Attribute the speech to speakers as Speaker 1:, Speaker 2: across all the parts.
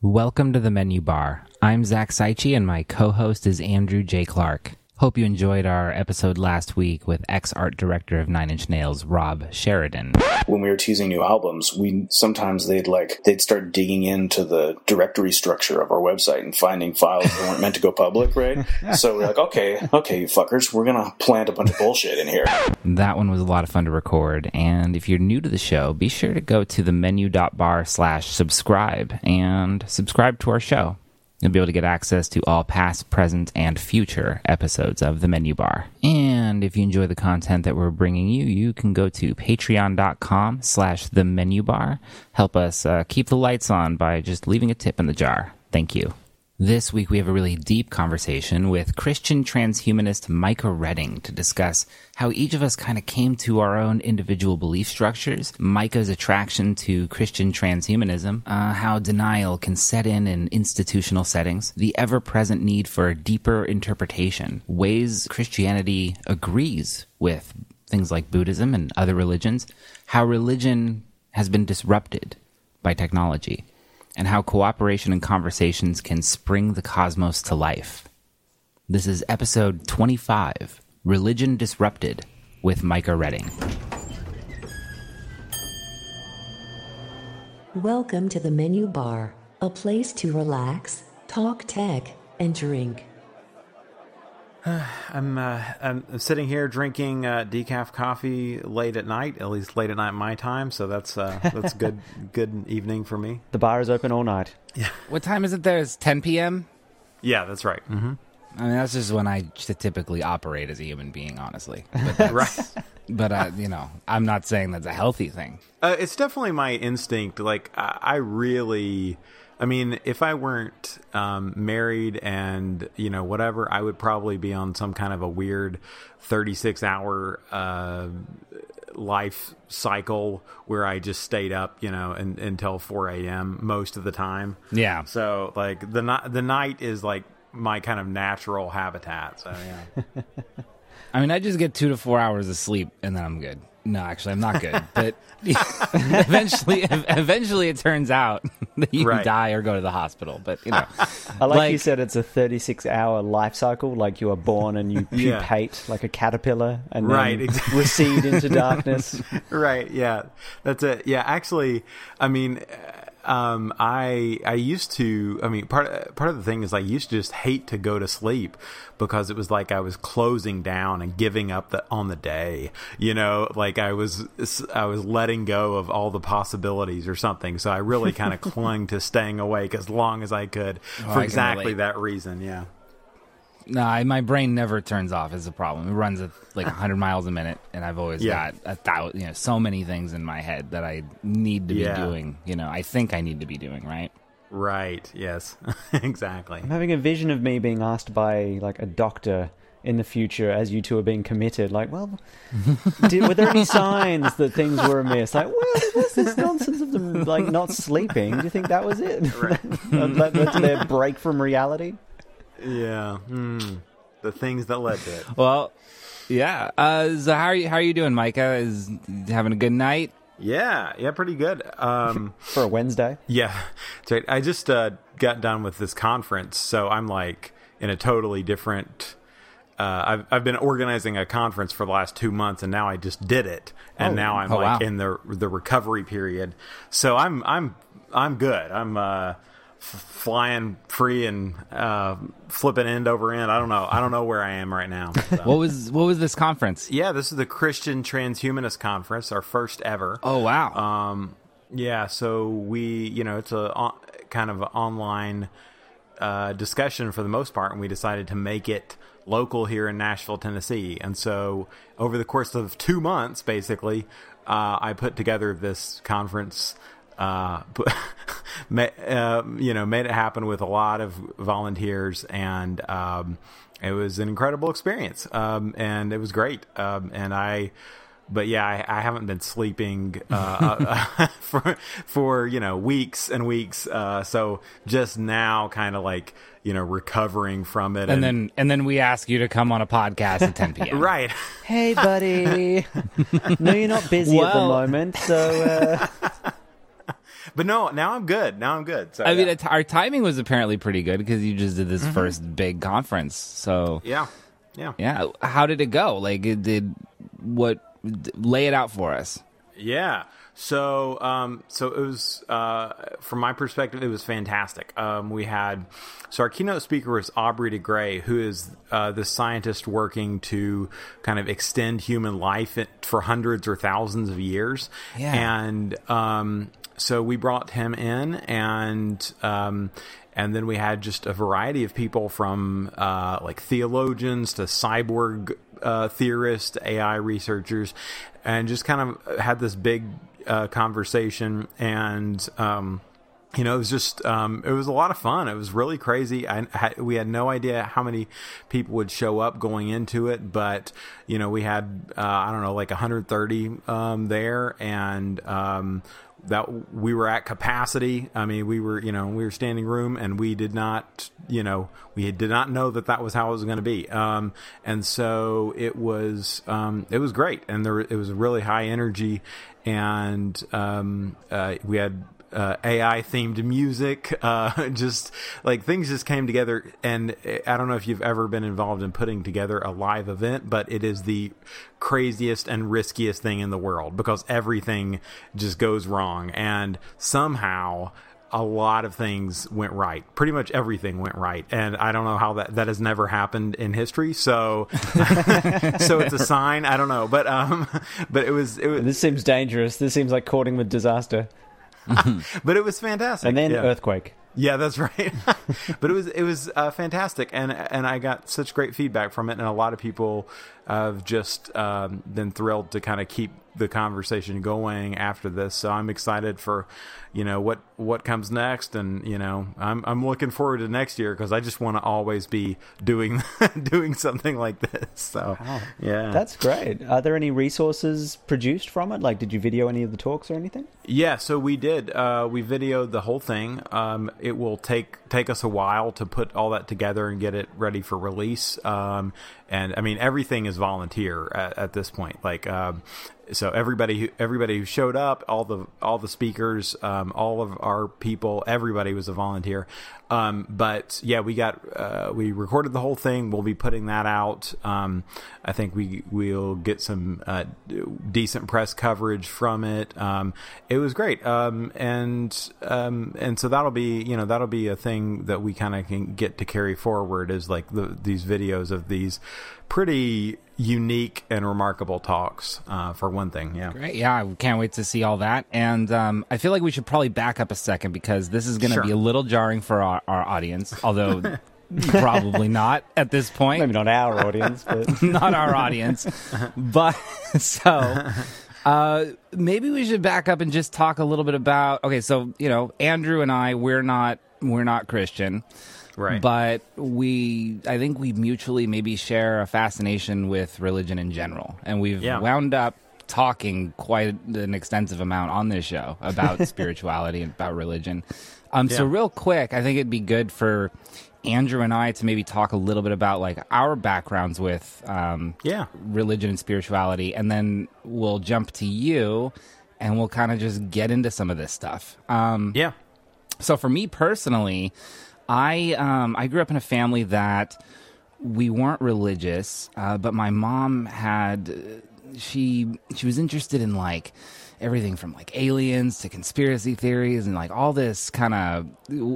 Speaker 1: Welcome to the Menu Bar. I'm Zach Seichi, and my co-host is Andrew J. Clark. Hope you enjoyed our episode last week with ex-art director of Nine Inch Nails, Rob Sheridan.
Speaker 2: when we were teasing new albums, we sometimes they'd like they'd start digging into the directory structure of our website and finding files that weren't meant to go public, right? So we're like, okay, okay, you fuckers, we're gonna plant a bunch of bullshit in here.
Speaker 1: That one was a lot of fun to record. And if you're new to the show, be sure to go to the menu.bar slash subscribe and subscribe to our show. You'll be able to get access to all past, present, and future episodes of the menu bar. And if you enjoy the content that we're bringing you, you can go to patreon.com slash the menu bar. Help us uh, keep the lights on by just leaving a tip in the jar. Thank you. This week, we have a really deep conversation with Christian transhumanist Micah Redding to discuss how each of us kind of came to our own individual belief structures, Micah's attraction to Christian transhumanism, uh, how denial can set in in institutional settings, the ever present need for a deeper interpretation, ways Christianity agrees with things like Buddhism and other religions, how religion has been disrupted by technology and how cooperation and conversations can spring the cosmos to life. This is episode 25 Religion Disrupted with Micah Redding.
Speaker 3: Welcome to the Menu Bar, a place to relax, talk tech, and drink.
Speaker 4: I'm uh, I'm sitting here drinking uh, decaf coffee late at night, at least late at night my time. So that's uh, that's good good evening for me.
Speaker 5: The bar is open all night. Yeah.
Speaker 1: What time is it there? It's 10 p.m.?
Speaker 4: Yeah, that's right. hmm
Speaker 1: I mean, that's just when I typically operate as a human being, honestly. But,
Speaker 4: Right.
Speaker 1: but uh, you know, I'm not saying that's a healthy thing.
Speaker 4: Uh, it's definitely my instinct. Like I, I really, I mean, if I weren't um, married and you know whatever, I would probably be on some kind of a weird thirty-six hour. Uh, life cycle where I just stayed up, you know, and, until 4 a.m. most of the time.
Speaker 1: Yeah.
Speaker 4: So like the night, the night is like my kind of natural habitat. So yeah.
Speaker 1: I mean, I just get two to four hours of sleep and then I'm good. No, actually, I'm not good. But eventually, eventually, it turns out that you
Speaker 4: Right.
Speaker 1: die or go to the hospital. But you know,
Speaker 5: I like,
Speaker 1: Like-
Speaker 5: you said it's a 36 hour life cycle, like you are born and you
Speaker 4: Yeah.
Speaker 5: pupate like a caterpillar and
Speaker 4: Right,
Speaker 5: then
Speaker 4: exactly.
Speaker 5: recede into darkness.
Speaker 4: right yeah that's it yeah actually i mean uh, um i i used to i mean part part of the thing is i used to just hate to go to sleep because it was like i was closing down and giving up the, on the day you know? Like i was i was letting go of all the possibilities or something. So i really kind of clung to staying awake as long as i could
Speaker 1: I
Speaker 4: for exactly
Speaker 1: relate.
Speaker 4: that reason yeah
Speaker 1: no, I, my brain never turns off. Is a problem. It runs at like 100 miles a minute, and I've always
Speaker 4: Yeah.
Speaker 1: got a thousand, you know, so many things in my head that I need to be doing. You know, I think I need to be doing right.
Speaker 4: right yes exactly
Speaker 5: I'm having a vision of me being asked by like a doctor in the future as you two are being committed. Like, well, did, were there any signs that things were amiss? Like, well, what's this nonsense of them like not sleeping? Do you think that was it? that, that's their break from reality.
Speaker 4: Yeah hmm. the things that led to it
Speaker 1: Well, yeah. Uh, so how are you? How are you doing, Micah? Is having a good night?
Speaker 4: Yeah, yeah, pretty good. Um,
Speaker 5: For a Wednesday.
Speaker 4: yeah, that's right. I just uh, got done with this conference, so I'm like in a totally different. Uh, I've I've been organizing a conference for the last two months, and now I just did it, and now I'm
Speaker 1: Oh,
Speaker 4: like
Speaker 1: wow.
Speaker 4: in the the recovery period. So I'm I'm I'm good. I'm uh, f- flying free and uh, flipping end over end. I don't know. I don't know where I am right now. So.
Speaker 1: What was what was this conference?
Speaker 4: yeah, this is the Christian Transhumanist Conference, our first ever.
Speaker 1: Oh wow.
Speaker 4: Um, yeah, so we, you know, it's a on, kind of online uh, discussion for the most part, and we decided to make it local here in Nashville, Tennessee. And so, over the course of two months, basically, uh, I put together this conference. Uh, put, uh, you know, made it happen with a lot of volunteers, and um, it was an incredible experience. Um, and it was great. Um, and I but yeah, I, I haven't been sleeping uh, uh, for for you know weeks and weeks. Uh, so just now, kind of like you know recovering from it,
Speaker 1: and then and then we ask you to come on a podcast at 10 p.m.
Speaker 4: right,
Speaker 5: Hey, buddy. no, you're not busy at the moment, so uh,
Speaker 4: but no, now I'm good. Now I'm good. So
Speaker 1: I mean,
Speaker 4: yeah.
Speaker 1: it, our timing was apparently pretty good because you just did this
Speaker 4: Mm-hmm.
Speaker 1: first big conference. So
Speaker 4: yeah, yeah,
Speaker 1: yeah, how did it go? Like, it did what? Lay it out for us.
Speaker 4: Yeah. So, um, so it was uh, from my perspective, it was fantastic. Um, we had so our keynote speaker was Aubrey de Grey, who is uh, the scientist working to kind of extend human life for hundreds or thousands of years.
Speaker 1: Yeah.
Speaker 4: And um, so we brought him in, and um, and then we had just a variety of people from uh, like theologians to cyborg uh, theorists, AI researchers, and just kind of had this big uh, conversation. And um, you know, it was just um, it was a lot of fun. It was really crazy. I had, we had no idea how many people would show up going into it, but you know, we had uh, I don't know like 130 um, there, and um, that we were at capacity. I mean, we were, you know, we were standing room, and we did not, you know, we did not know that that was how it was going to be. Um, and so it was, um, it was great, and there it was really high energy, and um, uh, we had uh, AI themed music, uh, just like things just came together. And I don't know if you've ever been involved in putting together a live event, but it is the craziest and riskiest thing in the world because everything just goes wrong. And somehow, a lot of things went right. Pretty much everything went right, and I don't know how that that has never happened in history. So, so it's a sign. I don't know, but um, but it was it was
Speaker 5: This seems dangerous. This seems like courting with disaster.
Speaker 4: but it was fantastic.
Speaker 5: And then
Speaker 4: yeah.
Speaker 5: earthquake.
Speaker 4: Yeah, that's right. but it was it was uh, fantastic, and and I got such great feedback from it, and a lot of people have just um, been thrilled to kind of keep the conversation going after this. So I'm excited for you know what what comes next, and you know I'm I'm looking forward to next year because I just want to always be doing doing something like this. So yeah,
Speaker 5: That's great. Are there any resources produced from it? Like, did you video any of the talks or anything?
Speaker 4: Yeah, so we did. Uh, we videoed the whole thing. Um, it will take take us a while to put all that together and get it ready for release. Um, and I mean, everything is volunteer at, at this point. Like, um, so everybody who everybody who showed up, all the all the speakers, um, all of our people, everybody was a volunteer. Um, but yeah, we got uh, we recorded the whole thing. We'll be putting that out. Um, I think we we'll get some uh, decent press coverage from it. Um, it was great, um, and um, and so that'll be you know that'll be a thing that we kind of can get to carry forward is like the, these videos of these pretty unique and remarkable talks uh, for one thing. Yeah.
Speaker 1: Great. Yeah, I can't wait to see all that. And um, I feel like we should probably back up a second because this is going to
Speaker 4: Sure.
Speaker 1: be a little jarring for our, our audience, although probably not at this point.
Speaker 5: Maybe not our audience, but
Speaker 1: not our audience. But so uh, maybe we should back up and just talk a little bit about. Okay, so you know, Andrew and I, we're not we're not Christian,
Speaker 4: Right.
Speaker 1: But we, I think we mutually maybe share a fascination with religion in general, and we've
Speaker 4: Yeah.
Speaker 1: wound up talking quite an extensive amount on this show about spirituality and about religion. Um, So real quick, I think it'd be good for Andrew and I to maybe talk a little bit about like our backgrounds with um,
Speaker 4: Yeah.
Speaker 1: religion and spirituality, and then we'll jump to you, and we'll kind of just get into some of this stuff. Um,
Speaker 4: Yeah.
Speaker 1: so for me personally, I um, I grew up in a family that we weren't religious, uh, but my mom had uh, she she was interested in like everything from like aliens to conspiracy theories and like all this kind of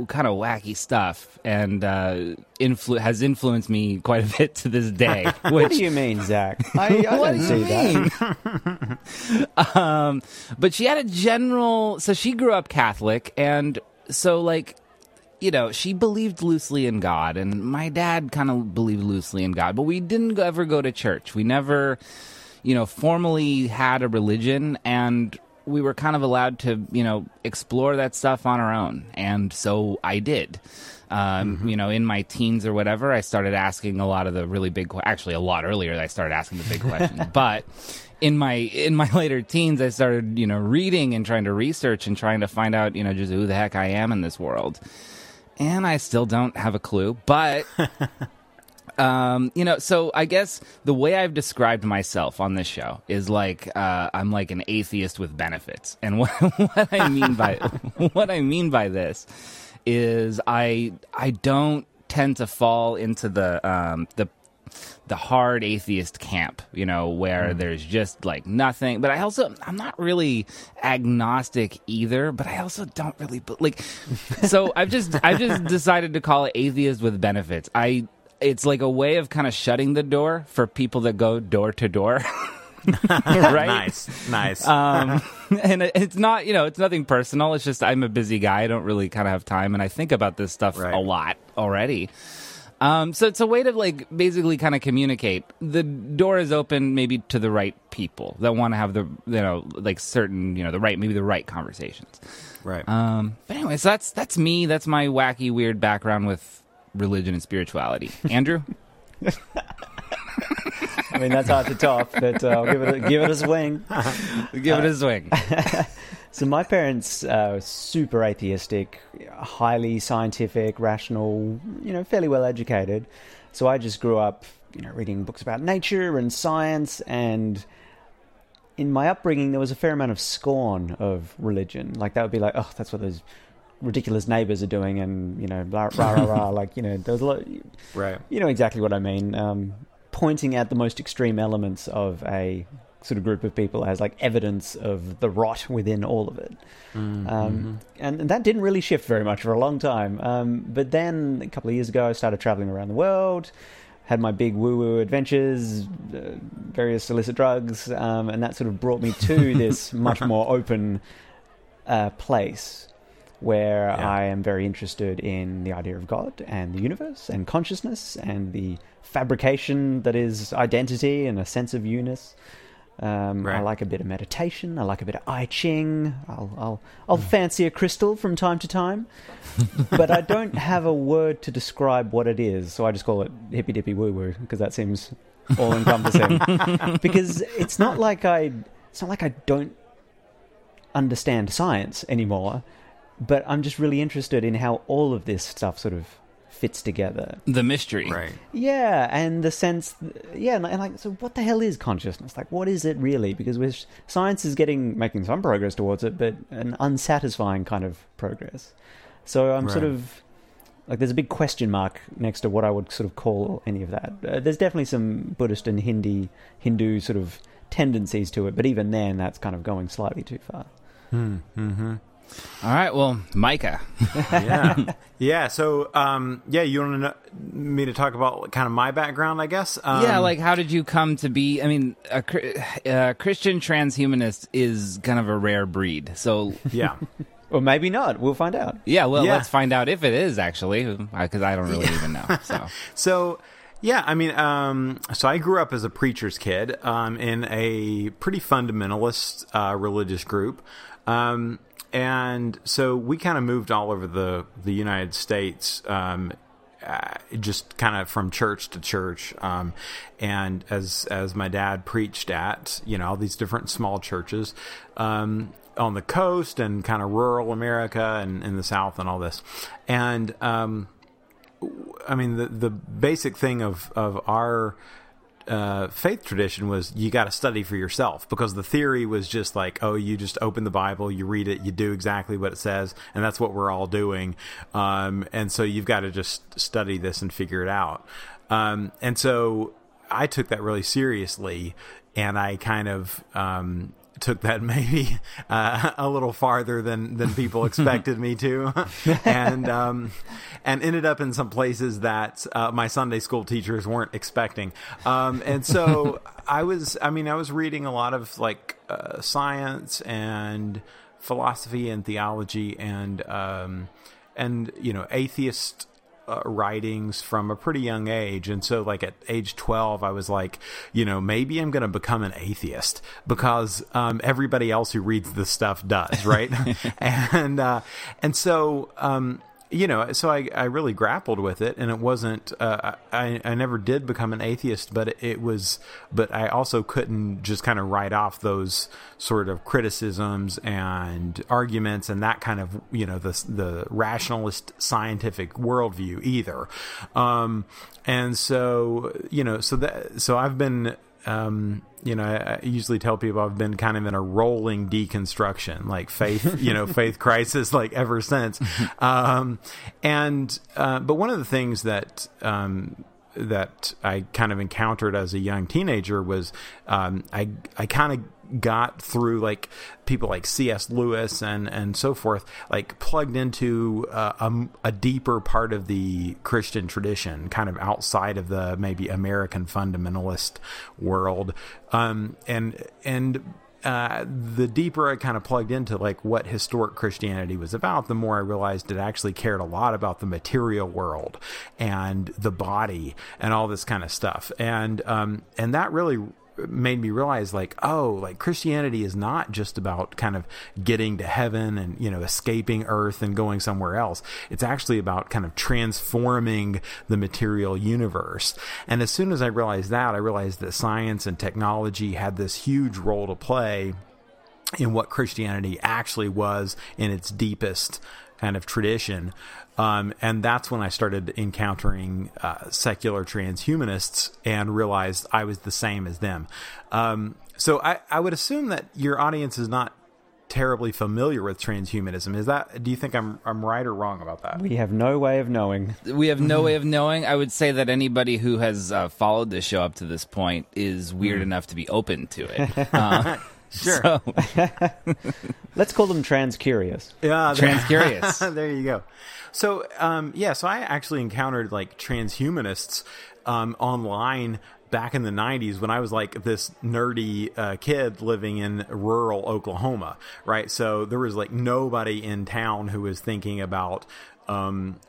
Speaker 1: kind of wacky stuff, and uh, influ- has influenced me quite a bit to this day.
Speaker 5: what do you mean, Zach? I, I
Speaker 1: what do you
Speaker 5: that.
Speaker 1: mean? um, but she had a general. So she grew up Catholic, and so like, you know, she believed loosely in God, and my dad kind of believed loosely in God, but we didn't ever go to church. We never, you know, formally had a religion, and we were kind of allowed to, you know, explore that stuff on our own, and so I did. Um, You know, in my teens or whatever, I started asking a lot of the really big, actually a lot earlier. I started asking the big questions, but in my in my later teens, I started you know reading and trying to research and trying to find out you know just who the heck I am in this world, and I still don't have a clue. But Um, you know, so I guess the way I've described myself on this show is like uh, I'm like an atheist with benefits, and what, what I mean by what I mean by this is I I don't tend to fall into the um, the the hard atheist camp, you know, where there's just like nothing. But I also I'm not really agnostic either, but I also don't really be- like. So I've just I've just decided to call it atheist with benefits. I it's like a way of kind of shutting the door for people that go door to door. right?
Speaker 4: Nice, nice.
Speaker 1: um, and it's not, you know, it's nothing personal. It's just I'm a busy guy. I don't really kind of have time, and I think about this stuff
Speaker 4: Right.
Speaker 1: a lot already. Um, so it's a way to like basically kind of communicate. The door is open maybe to the right people that want to have the you know like certain you know the right maybe the right conversations.
Speaker 4: right.
Speaker 1: Um, but anyway, so that's that's me. That's my wacky weird background with religion and spirituality. Andrew,
Speaker 5: I mean, that's hard to top, but uh, I'll give it a, give it a swing.
Speaker 1: give it a swing.
Speaker 5: So my parents are super atheistic, highly scientific, rational, you know, fairly well educated. So I just grew up, you know, reading books about nature and science and in my upbringing there was a fair amount of scorn of religion. Like that would be like, oh, that's what those ridiculous neighbors are doing and, you know, blah rah rah rah like, you know, there's a lot
Speaker 4: right.
Speaker 5: you know exactly what I mean. Um, pointing out the most extreme elements of a sort of group of people as like evidence of the rot within all of it. Um, and, and that didn't really shift very much for a long time. Um, but then a couple of years ago, I started traveling around the world, had my big woo woo adventures, uh, various illicit drugs, um, and that sort of brought me to this much more open uh, place where
Speaker 4: Yeah.
Speaker 5: I am very interested in the idea of God and the universe and consciousness and the fabrication that is identity and a sense of unity. Um, I like a bit of meditation. I like a bit of I Ching. I'll, I'll, I'll fancy a crystal from time to time, but I don't have a word to describe what it is. So I just call it hippy dippy woo woo because that seems all encompassing. because it's not like I, it's not like I don't understand science anymore, but I'm just really interested in how all of this stuff sort of fits together.
Speaker 1: The mystery.
Speaker 4: Right.
Speaker 5: Yeah, and the sense, yeah, and, and like, so what the hell is consciousness? Like, what is it really? Because we're, science is getting making some progress towards it, but an unsatisfying kind of progress. So I'm sort of like, there's a big question mark next to what I would sort of call any of that. Uh, there's definitely some Buddhist and Hindi Hindu sort of tendencies to it, but even then, that's kind of going slightly too far.
Speaker 4: Hmm. Mm-hmm.
Speaker 1: All right. Well, Micah.
Speaker 4: yeah, yeah. So, um, yeah, you want me to talk about kind of my background, I guess. Um,
Speaker 1: yeah, like how did you come to be? I mean, a, a Christian transhumanist is kind of a rare breed. So,
Speaker 4: yeah,
Speaker 5: Or maybe not. We'll find out.
Speaker 1: yeah, well,
Speaker 4: Yeah.
Speaker 1: let's find out if it is actually, because I don't really even know. So,
Speaker 4: So, yeah, I mean, um, so I grew up as a preacher's kid um, in a pretty fundamentalist uh, religious group. Um, and so we kind of moved all over the, the United States, um, uh, just kind of from church to church. Um, and as, as my dad preached at, you know, all these different small churches, um, on the coast and kind of rural America and in the South and all this. And, um, I mean, the the basic thing of of our uh, faith tradition was you got to study for yourself because the theory was just like, oh, you just open the Bible, you read it, you do exactly what it says, and that's what we're all doing. Um, and so you've got to just study this and figure it out. Um, and so I took that really seriously, and I kind of um, took that maybe uh, a little farther than than people expected me to, and um, and ended up in some places that uh, my Sunday school teachers weren't expecting. Um, and so I was, I mean, I was reading a lot of like uh, science and philosophy and theology and um, and you know atheist uh, writings from a pretty young age. And so like at age 12 i was like you know maybe i'm going to become an atheist because um, everybody else who reads this stuff does right? And uh, and so um, you know, so I, I really grappled with it, and it wasn't. Uh, I I never did become an atheist, but it was. But I also couldn't just kind of write off those sort of criticisms and arguments and that kind of you know the the rationalist scientific worldview either. Um, and so you know, so that so I've been um, you know, I, usually tell people I've been kind of in a rolling deconstruction, like faith, you know, faith crisis, like ever since. Um, and uh, but one of the things that um, that I kind of encountered as a young teenager was um, I I kind of got through like people like C.S. Lewis and and so forth, like plugged into uh, a, a, deeper part of the Christian tradition, kind of outside of the maybe American fundamentalist world, um, and and. Uh, the deeper I kind of plugged into like what historic Christianity was about, the more I realized it actually cared a lot about the material world and the body and all this kind of stuff. And um, and that really made me realize like oh like christianity is not just about kind of getting to heaven and you know escaping earth and going somewhere else. It's actually about kind of transforming the material universe. And as soon as i realized that i realized that science and technology had this huge role to play in what christianity actually was in its deepest kind of tradition um, and that's when I started encountering uh, secular transhumanists and realized I was the same as them. Um, so I, I would assume that your audience is not terribly familiar with transhumanism. Is that? Do you think I'm I'm right or wrong about that?
Speaker 5: We have no way of knowing.
Speaker 1: We have no way of knowing. I would say that anybody who has uh, followed this show up to this point is weird mm. enough to be open to it. Uh,
Speaker 4: sure. So.
Speaker 5: Let's call them trans curious.
Speaker 4: Yeah,
Speaker 1: trans curious.
Speaker 4: there you go. So, um, yeah, so I actually encountered like transhumanists um, online back in the 90s when I was like this nerdy uh, kid living in rural Oklahoma, right? So there was like nobody in town who was thinking about um,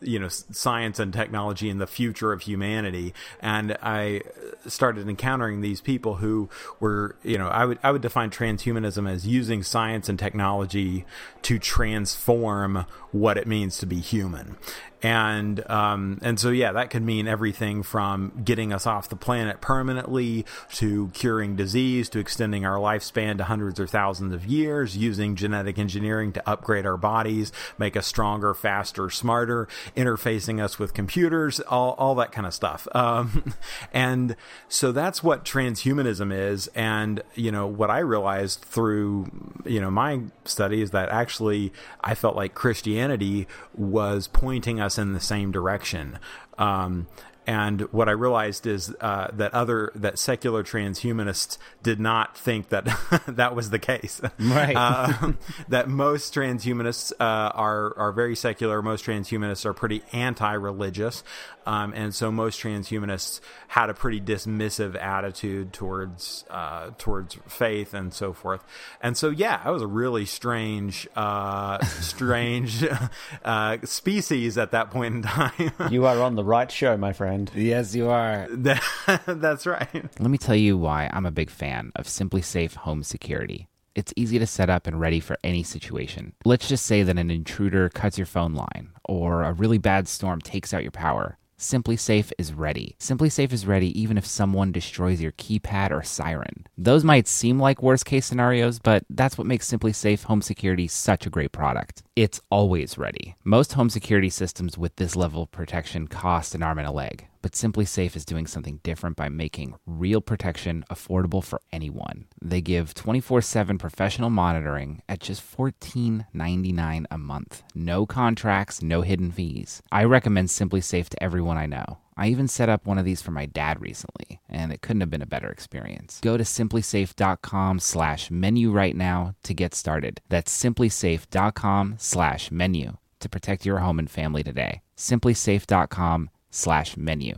Speaker 4: you know science and technology and the future of humanity and i started encountering these people who were you know i would i would define transhumanism as using science and technology to transform what it means to be human and um, and so yeah, that could mean everything from getting us off the planet permanently to curing disease to extending our lifespan to hundreds or thousands of years, using genetic engineering to upgrade our bodies, make us stronger, faster, smarter, interfacing us with computers, all all that kind of stuff. Um, and so that's what transhumanism is. And you know what I realized through you know my study is that actually I felt like Christianity was pointing us us in the same direction. Um, and what I realized is uh, that other that secular transhumanists did not think that that was the case.
Speaker 1: Right.
Speaker 4: Uh, that most transhumanists uh, are are very secular. Most transhumanists are pretty anti-religious, um, and so most transhumanists had a pretty dismissive attitude towards uh, towards faith and so forth. And so, yeah, I was a really strange, uh, strange uh, species at that point in time.
Speaker 5: you are on the right show, my friend.
Speaker 1: Yes, you are.
Speaker 4: That's right.
Speaker 1: Let me tell you why I'm a big fan of SimpliSafe Home Security. It's easy to set up and ready for any situation. Let's just say that an intruder cuts your phone line, or a really bad storm takes out your power. SimpliSafe is ready. SimpliSafe is ready even if someone destroys your keypad or siren. Those might seem like worst case scenarios, but that's what makes SimpliSafe Home Security such a great product. It's always ready. Most home security systems with this level of protection cost an arm and a leg. But SimpliSafe is doing something different by making real protection affordable for anyone. They give 24 7 professional monitoring at just $14.99 a month. No contracts, no hidden fees. I recommend SimpliSafe to everyone I know. I even set up one of these for my dad recently, and it couldn't have been a better experience. Go to simplisafe.com slash menu right now to get started. That's simplisafe.com slash menu to protect your home and family today. simplisafe.com slash menu.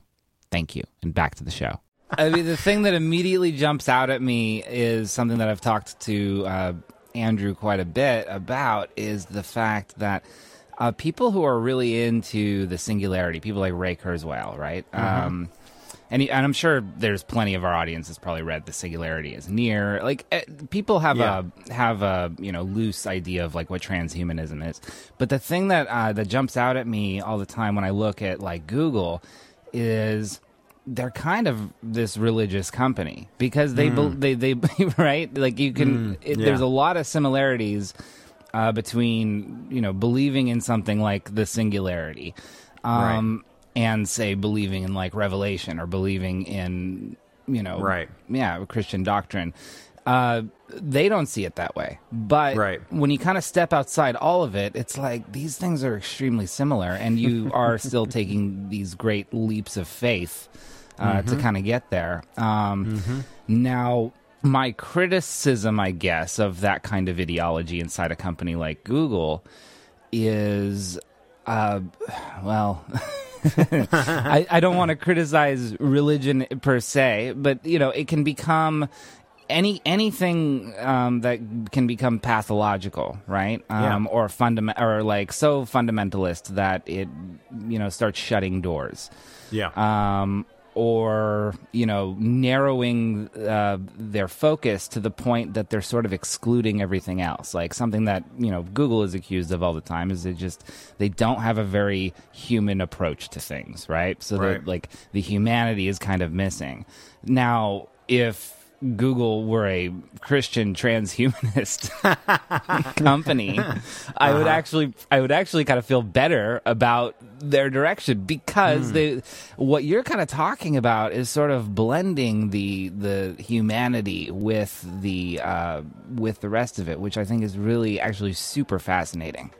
Speaker 1: Thank you. And back to the show. I mean, the thing that immediately jumps out at me is something that I've talked to uh, Andrew quite a bit about is the fact that uh, people who are really into the singularity, people like Ray Kurzweil, right? Mm-hmm. Um, and, and I'm sure there's plenty of our audience that's probably read the singularity is near. Like eh, people have
Speaker 4: Yeah.
Speaker 1: a have a you know loose idea of like what transhumanism is, but the thing that uh, that jumps out at me all the time when I look at like Google is they're kind of this religious company because they bel they they right like you can it,
Speaker 4: yeah.
Speaker 1: there's a lot of similarities uh, between you know believing in something like the singularity um, and say believing in like revelation or believing in you know
Speaker 4: Right.
Speaker 1: yeah christian doctrine uh, they don't see it that way but
Speaker 4: Right.
Speaker 1: when you kind of step outside all of it it's like these things are extremely similar and you are still taking these great leaps of faith uh, to kind of get there um, now my criticism i guess of that kind of ideology inside a company like google is uh, well I, I don't want to criticize religion per se, but you know, it can become any anything um, that can become pathological, right?
Speaker 4: Yeah.
Speaker 1: Um, or fundament or like so fundamentalist that it you know starts shutting doors
Speaker 4: Yeah.
Speaker 1: um, or you know narrowing uh, their focus to the point that they're sort of excluding everything else. Like something that you know google is accused of all the time is they just they don't have a very human approach to things right? So
Speaker 4: Right.
Speaker 1: that like the humanity is kind of missing. Now if Google were a Christian transhumanist company, I would actually I would actually kind of feel better about their direction because they what you're kind of talking about is sort of blending the the humanity with the uh, with the rest of it, which I think is really actually super fascinating.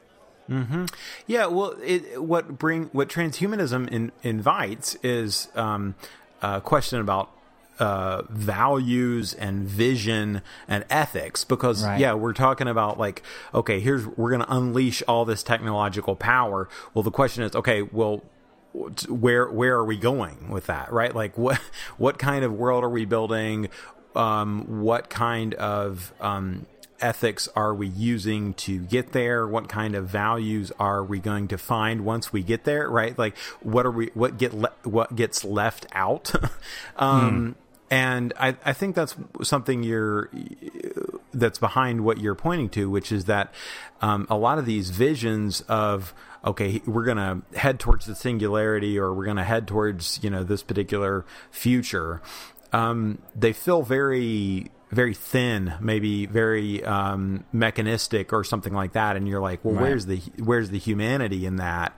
Speaker 4: Yeah, well, it, what bring what transhumanism in, invites is um, a question about uh, values and vision and ethics. Because
Speaker 1: Right.
Speaker 4: yeah, we're talking about like, okay, here's we're going to unleash all this technological power. Well, the question is, okay, well, where where are we going with that right like what what kind of world are we building um what kind of um ethics are we using to get there what kind of values are we going to find once we get there right like what are we what get le- what gets left out um and I, I think that's something you're that's behind what you're pointing to, which is that um, a lot of these visions of okay, we're going to head towards the singularity, or we're going to head towards you know this particular future. Um, they feel very very thin, maybe very um, mechanistic or something like that, and you're like, well,
Speaker 1: Right.
Speaker 4: where's the where's the humanity in that?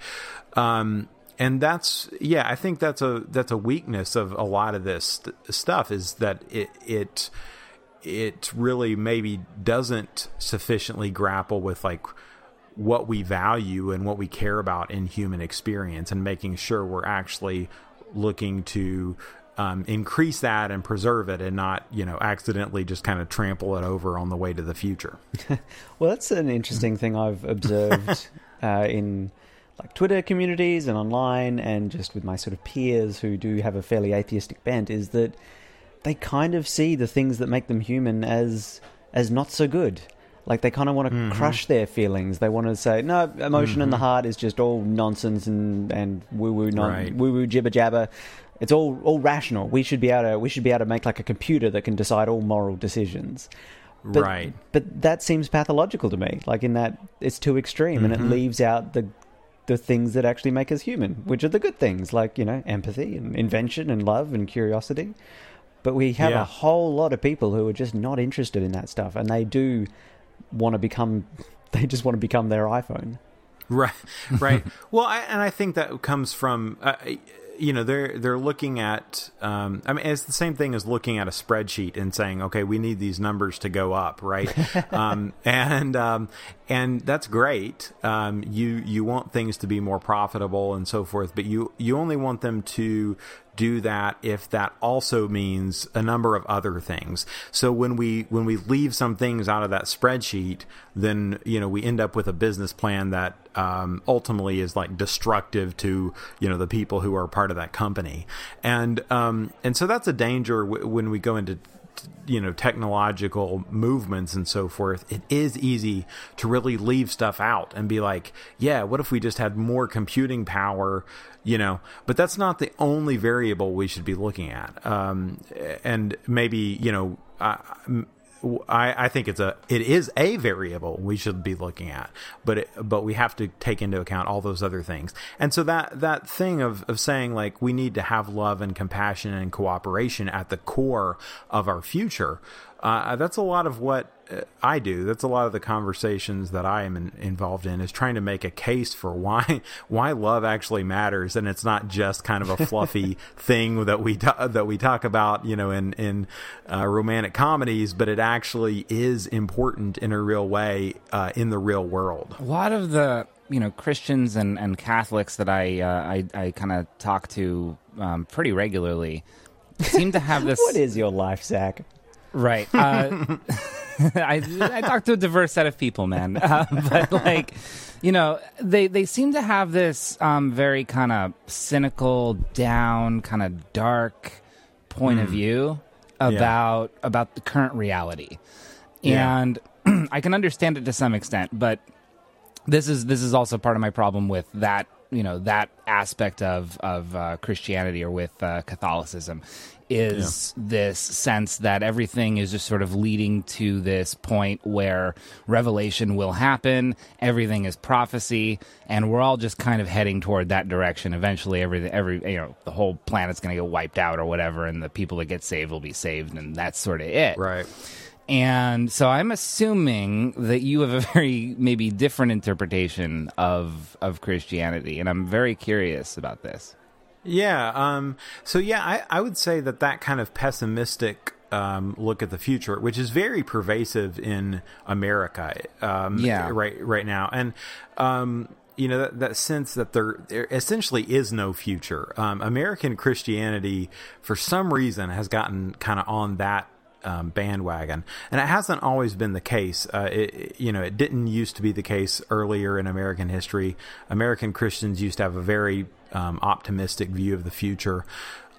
Speaker 4: Um, and that's yeah, I think that's a that's a weakness of a lot of this st- stuff is that it it it really maybe doesn't sufficiently grapple with like what we value and what we care about in human experience and making sure we're actually looking to um, increase that and preserve it and not you know accidentally just kind of trample it over on the way to the future.
Speaker 5: Well, that's an interesting thing I've observed uh, in like Twitter communities and online, and just with my sort of peers who do have a fairly atheistic bent, is that they kind of see the things that make them human as as not so good. Like they kind of want to crush their feelings. They want to say, no, emotion in the heart is just all nonsense and and woo woo non
Speaker 4: Right.
Speaker 5: woo woo jibber jabber. It's all all rational. We should be able to we should be able to make like a computer that can decide all moral decisions. But,
Speaker 4: right
Speaker 5: But that seems pathological to me. Like in that it's too extreme and
Speaker 4: Mm-hmm.
Speaker 5: it leaves out the the things that actually make us human, which are the good things, like, you know, empathy and invention and love and curiosity. But we have
Speaker 4: Yeah.
Speaker 5: a whole lot of people who are just not interested in that stuff and they do want to become they just want to become their iPhone.
Speaker 4: Right, right. well, I, and I think that comes from, uh, you know, they're they're looking at. Um, I mean, it's the same thing as looking at a spreadsheet and saying, okay, we need these numbers to go up, right? um, and um, and that's great. Um, you you want things to be more profitable and so forth, but you you only want them to do that if that also means a number of other things. So when we when we leave some things out of that spreadsheet, then you know we end up with a business plan that um, ultimately is like destructive to you know the people who are part of that company, and um, and so that's a danger w- when we go into you know technological movements and so forth it is easy to really leave stuff out and be like yeah what if we just had more computing power you know? But that's not the only variable we should be looking at. Um, and maybe you know I, I, I think it's a it is a variable we should be looking at, but it, but we have to take into account all those other things. And so that that thing of of saying like we need to have love and compassion and cooperation at the core of our future. Uh, that's a lot of what I do. That's a lot of the conversations that I am in, involved in is trying to make a case for why why love actually matters, and it's not just kind of a fluffy thing that we ta- that we talk about, you know, in in uh, romantic comedies, but it actually is important in a real way uh, in the real world.
Speaker 1: A lot of the you know Christians and, and Catholics that I uh, I, I kind of talk to um, pretty regularly seem to have this.
Speaker 5: what is your life, Zach?
Speaker 1: Right. I, I talk to a diverse set of people, man. Uh, but like, you know, they they seem to have this um, very kind of cynical, down, kind of dark point of view about about the current reality,
Speaker 4: Yeah.
Speaker 1: and I can understand it to some extent, but this is this is also part of my problem with that you know that aspect of of uh, Christianity or with uh, Catholicism is this sense that everything is just sort of leading to this point where revelation will happen everything is prophecy and we're all just kind of heading toward that direction eventually every every you know the whole planet's going to get wiped out or whatever and the people that get saved will be saved and that's sort of it
Speaker 4: Right.
Speaker 1: and so I'm assuming that you have a very maybe different interpretation of of Christianity, and I'm very curious about this.
Speaker 4: Yeah. Um, so yeah, I, I would say that that kind of pessimistic um, look at the future, which is very pervasive in America, um,
Speaker 1: Yeah.
Speaker 4: right right now, and um, you know that, that sense that there, there essentially is no future. Um, American Christianity, for some reason, has gotten kind of on that um, bandwagon, and it hasn't always been the case. Uh, it, you know, it didn't used to be the case earlier in American history. American Christians used to have a very um, optimistic view of the future,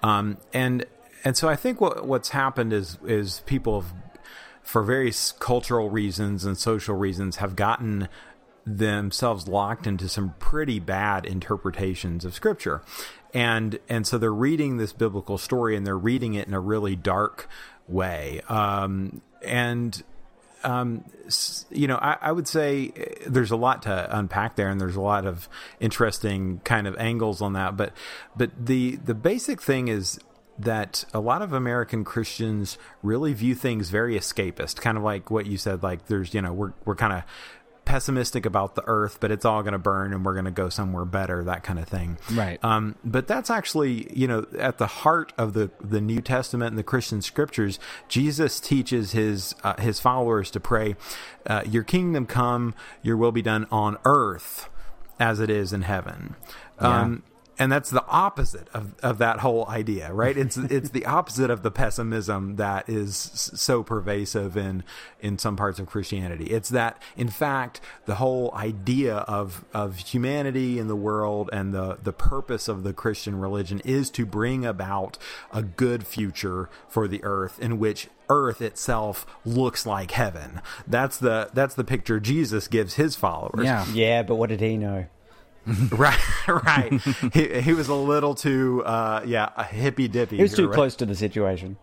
Speaker 4: um, and and so I think what what's happened is is people have, for various cultural reasons and social reasons, have gotten themselves locked into some pretty bad interpretations of scripture and and so they're reading this biblical story and they're reading it in a really dark way um and um, you know, I, I would say uh, there's a lot to unpack there, and there's a lot of interesting kind of angles on that. But, but the the basic thing is that a lot of American Christians really view things very escapist, kind of like what you said. Like, there's you know, we're we're kind of pessimistic about the earth, but it's all going to burn and we're going to go somewhere better, that kind of thing.
Speaker 1: Right.
Speaker 4: Um, but that's actually, you know, at the heart of the, the New Testament and the Christian scriptures, Jesus teaches his, uh, his followers to pray, uh, your kingdom come, your will be done on earth as it is in heaven. Um, and that's the opposite of, of that whole idea, right? It's it's the opposite of the pessimism that is so pervasive in in some parts of Christianity. It's that, in fact, the whole idea of of humanity in the world and the the purpose of the Christian religion is to bring about a good future for the earth in which earth itself looks like heaven. That's the that's the picture Jesus gives his followers.
Speaker 1: Yeah.
Speaker 5: Yeah, but what did he know?
Speaker 4: Right, right. he, he was a little too, uh, yeah, a hippy dippy.
Speaker 5: He was too close to the situation.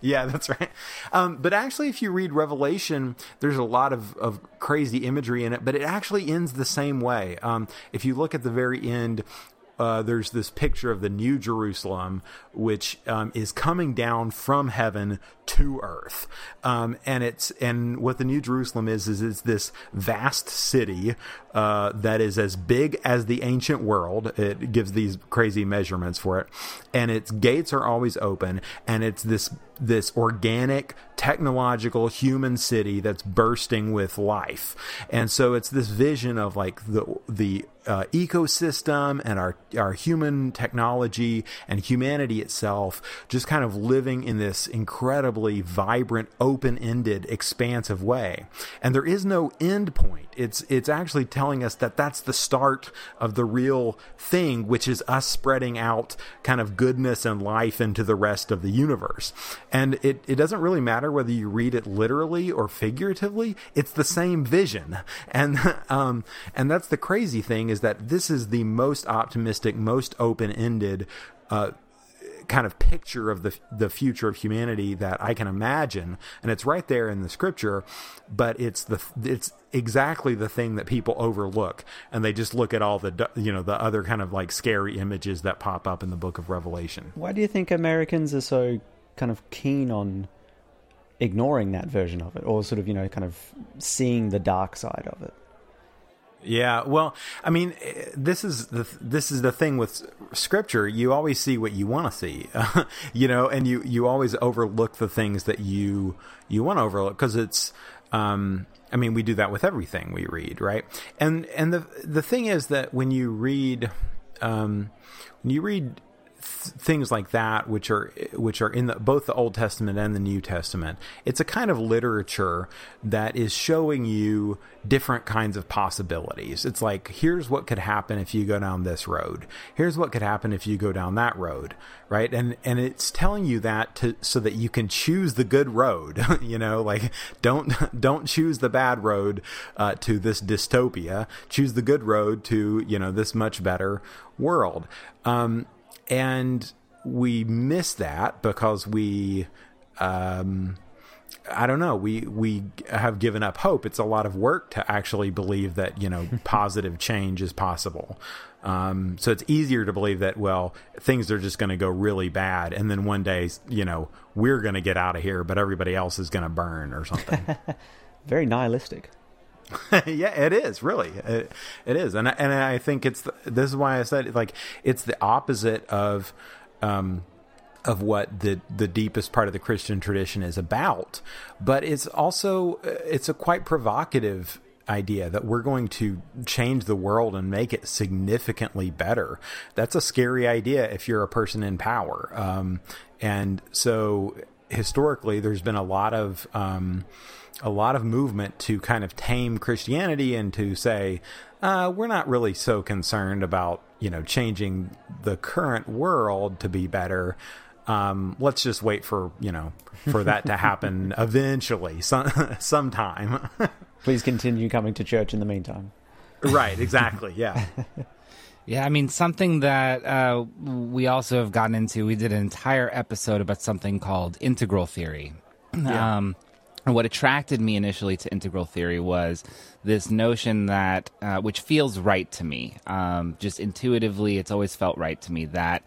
Speaker 4: Yeah, that's right. Um, but actually, if you read Revelation, there's a lot of, of crazy imagery in it, but it actually ends the same way. Um, if you look at the very end, uh, there's this picture of the New Jerusalem, which um, is coming down from heaven to earth, um, and it's and what the New Jerusalem is is it's this vast city uh, that is as big as the ancient world. It gives these crazy measurements for it, and its gates are always open, and it's this this organic, technological human city that's bursting with life. And so it's this vision of like the the uh, ecosystem and our our human technology and humanity itself just kind of living in this incredibly vibrant, open-ended, expansive way. And there is no end point. It's it's actually telling us that that's the start of the real thing, which is us spreading out kind of goodness and life into the rest of the universe. And it, it doesn't really matter whether you read it literally or figuratively. It's the same vision. And, um, and that's the crazy thing is that this is the most optimistic, most open ended, uh, kind of picture of the the future of humanity that I can imagine, and it's right there in the scripture. But it's the it's exactly the thing that people overlook, and they just look at all the you know the other kind of like scary images that pop up in the Book of Revelation.
Speaker 5: Why do you think Americans are so kind of keen on ignoring that version of it, or sort of you know kind of seeing the dark side of it?
Speaker 4: Yeah, well, I mean, this is the this is the thing with scripture. You always see what you want to see, you know, and you you always overlook the things that you you want to overlook because it's. Um, I mean, we do that with everything we read, right? And and the the thing is that when you read, um, when you read things like that, which are which are in the, both the Old Testament and the New Testament. It's a kind of literature that is showing you different kinds of possibilities. It's like here's what could happen if you go down this road. Here's what could happen if you go down that road, right? And and it's telling you that to so that you can choose the good road. you know, like don't don't choose the bad road uh, to this dystopia. Choose the good road to you know this much better world. Um, and we miss that because we um, I don't know. We we have given up hope. It's a lot of work to actually believe that you know positive change is possible. Um, so it's easier to believe that well things are just going to go really bad, and then one day you know we're going to get out of here, but everybody else is going to burn or something.
Speaker 5: Very nihilistic.
Speaker 4: yeah, it is really. It, it is, and I, and I think it's the, this is why I said like it's the opposite of. Um, of what the the deepest part of the Christian tradition is about, but it's also it's a quite provocative idea that we're going to change the world and make it significantly better. That's a scary idea if you're a person in power, um, and so historically, there's been a lot of um, a lot of movement to kind of tame Christianity and to say uh, we're not really so concerned about you know changing the current world to be better. Um, let's just wait for you know for that to happen eventually, some sometime.
Speaker 5: Please continue coming to church in the meantime.
Speaker 4: Right. Exactly. Yeah.
Speaker 1: Yeah, I mean, something that uh, we also have gotten into, we did an entire episode about something called integral theory.
Speaker 4: Yeah.
Speaker 1: Um, and what attracted me initially to integral theory was this notion that, uh, which feels right to me, um, just intuitively, it's always felt right to me that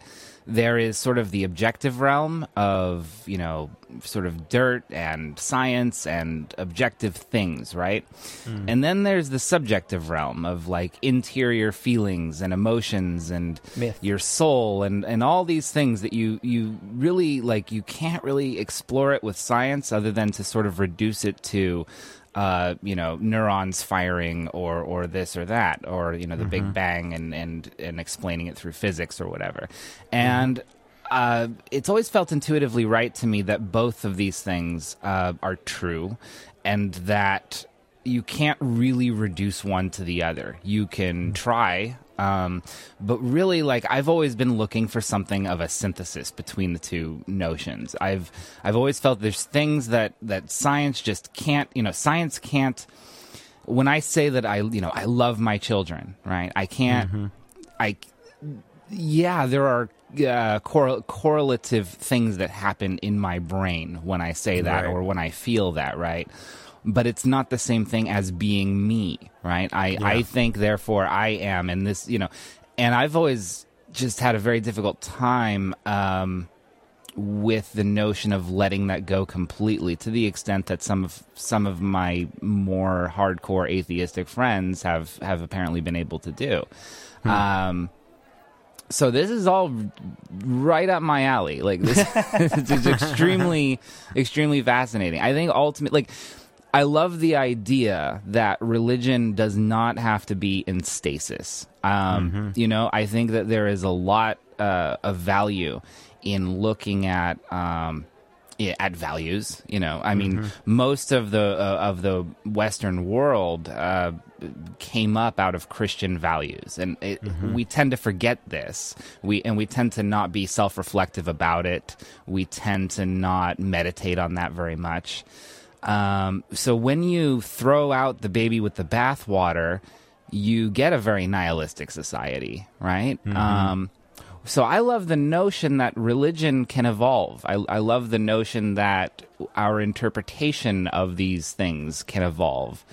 Speaker 1: there is sort of the objective realm of, you know, sort of dirt and science and objective things, right? Hmm. And then there's the subjective realm of like interior feelings and emotions and
Speaker 5: Myth.
Speaker 1: your soul and, and all these things that you, you really like, you can't really explore it with science other than to sort of reduce it to, uh, you know, neurons firing or or this or that, or you know, the Big Bang and and and explaining it through physics or whatever. And uh, it's always felt intuitively right to me that both of these things uh, are true, and that you can't really reduce one to the other. You can try. Um, but really, like I've always been looking for something of a synthesis between the two notions. I've I've always felt there's things that that science just can't. You know, science can't. When I say that I, you know, I love my children, right? I can't. I yeah, there are uh, correl- correlative things that happen in my brain when I say that
Speaker 4: Right.
Speaker 1: or when I feel that, right? But it's not the same thing as being me, right? I, I think, therefore, I am, and this, you know, and I've always just had a very difficult time um, with the notion of letting that go completely, to the extent that some of some of my more hardcore atheistic friends have have apparently been able to do. Um, so this is all right up my alley. Like this, this is extremely, extremely fascinating. I think ultimately, like, I love the idea that religion does not have to be in stasis. Um, You know, I think that there is a lot uh, of value in looking at. Um, yeah, at values. You know, I mean, most of the uh, of the Western world uh, came up out of Christian values, and it, we tend to forget this. We and we tend to not be self reflective about it. We tend to not meditate on that very much. Um, so when you throw out the baby with the bathwater, you get a very nihilistic society, right? Um, so I love the notion that religion can evolve. I, I love the notion that our interpretation of these things can evolve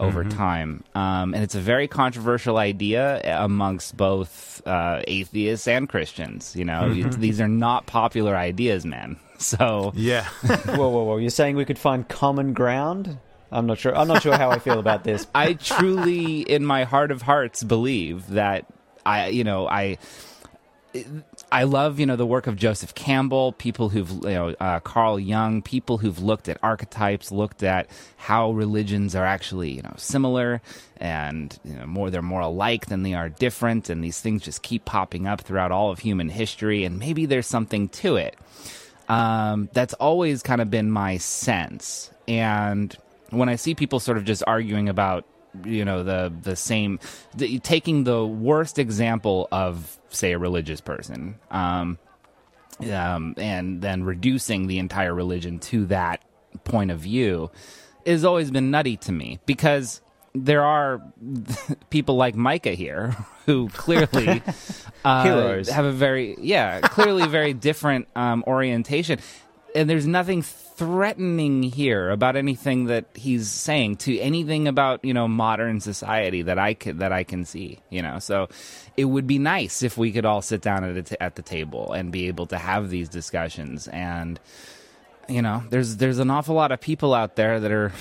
Speaker 1: over time. Um, and it's a very controversial idea amongst both uh, atheists and Christians. You know, these are not popular ideas, man. So
Speaker 4: Yeah.
Speaker 5: whoa, whoa, whoa! You're saying we could find common ground? I'm not sure. I'm not sure how I feel about this.
Speaker 1: I truly, in my heart of hearts, believe that I, you know, I. I love, you know, the work of Joseph Campbell, people who've, you know, uh, Carl Jung, people who've looked at archetypes, looked at how religions are actually, you know, similar and you know, more they're more alike than they are different, and these things just keep popping up throughout all of human history, and maybe there's something to it. Um, that's always kind of been my sense, and when I see people sort of just arguing about you know the the same the, taking the worst example of say a religious person um, um, and then reducing the entire religion to that point of view has always been nutty to me because there are people like Micah here who clearly uh, have a very yeah clearly very different um, orientation. And there's nothing threatening here about anything that he's saying to anything about you know modern society that I could that I can see you know? So it would be nice if we could all sit down at a t- at the table and be able to have these discussions. And you know there's there's an awful lot of people out there that are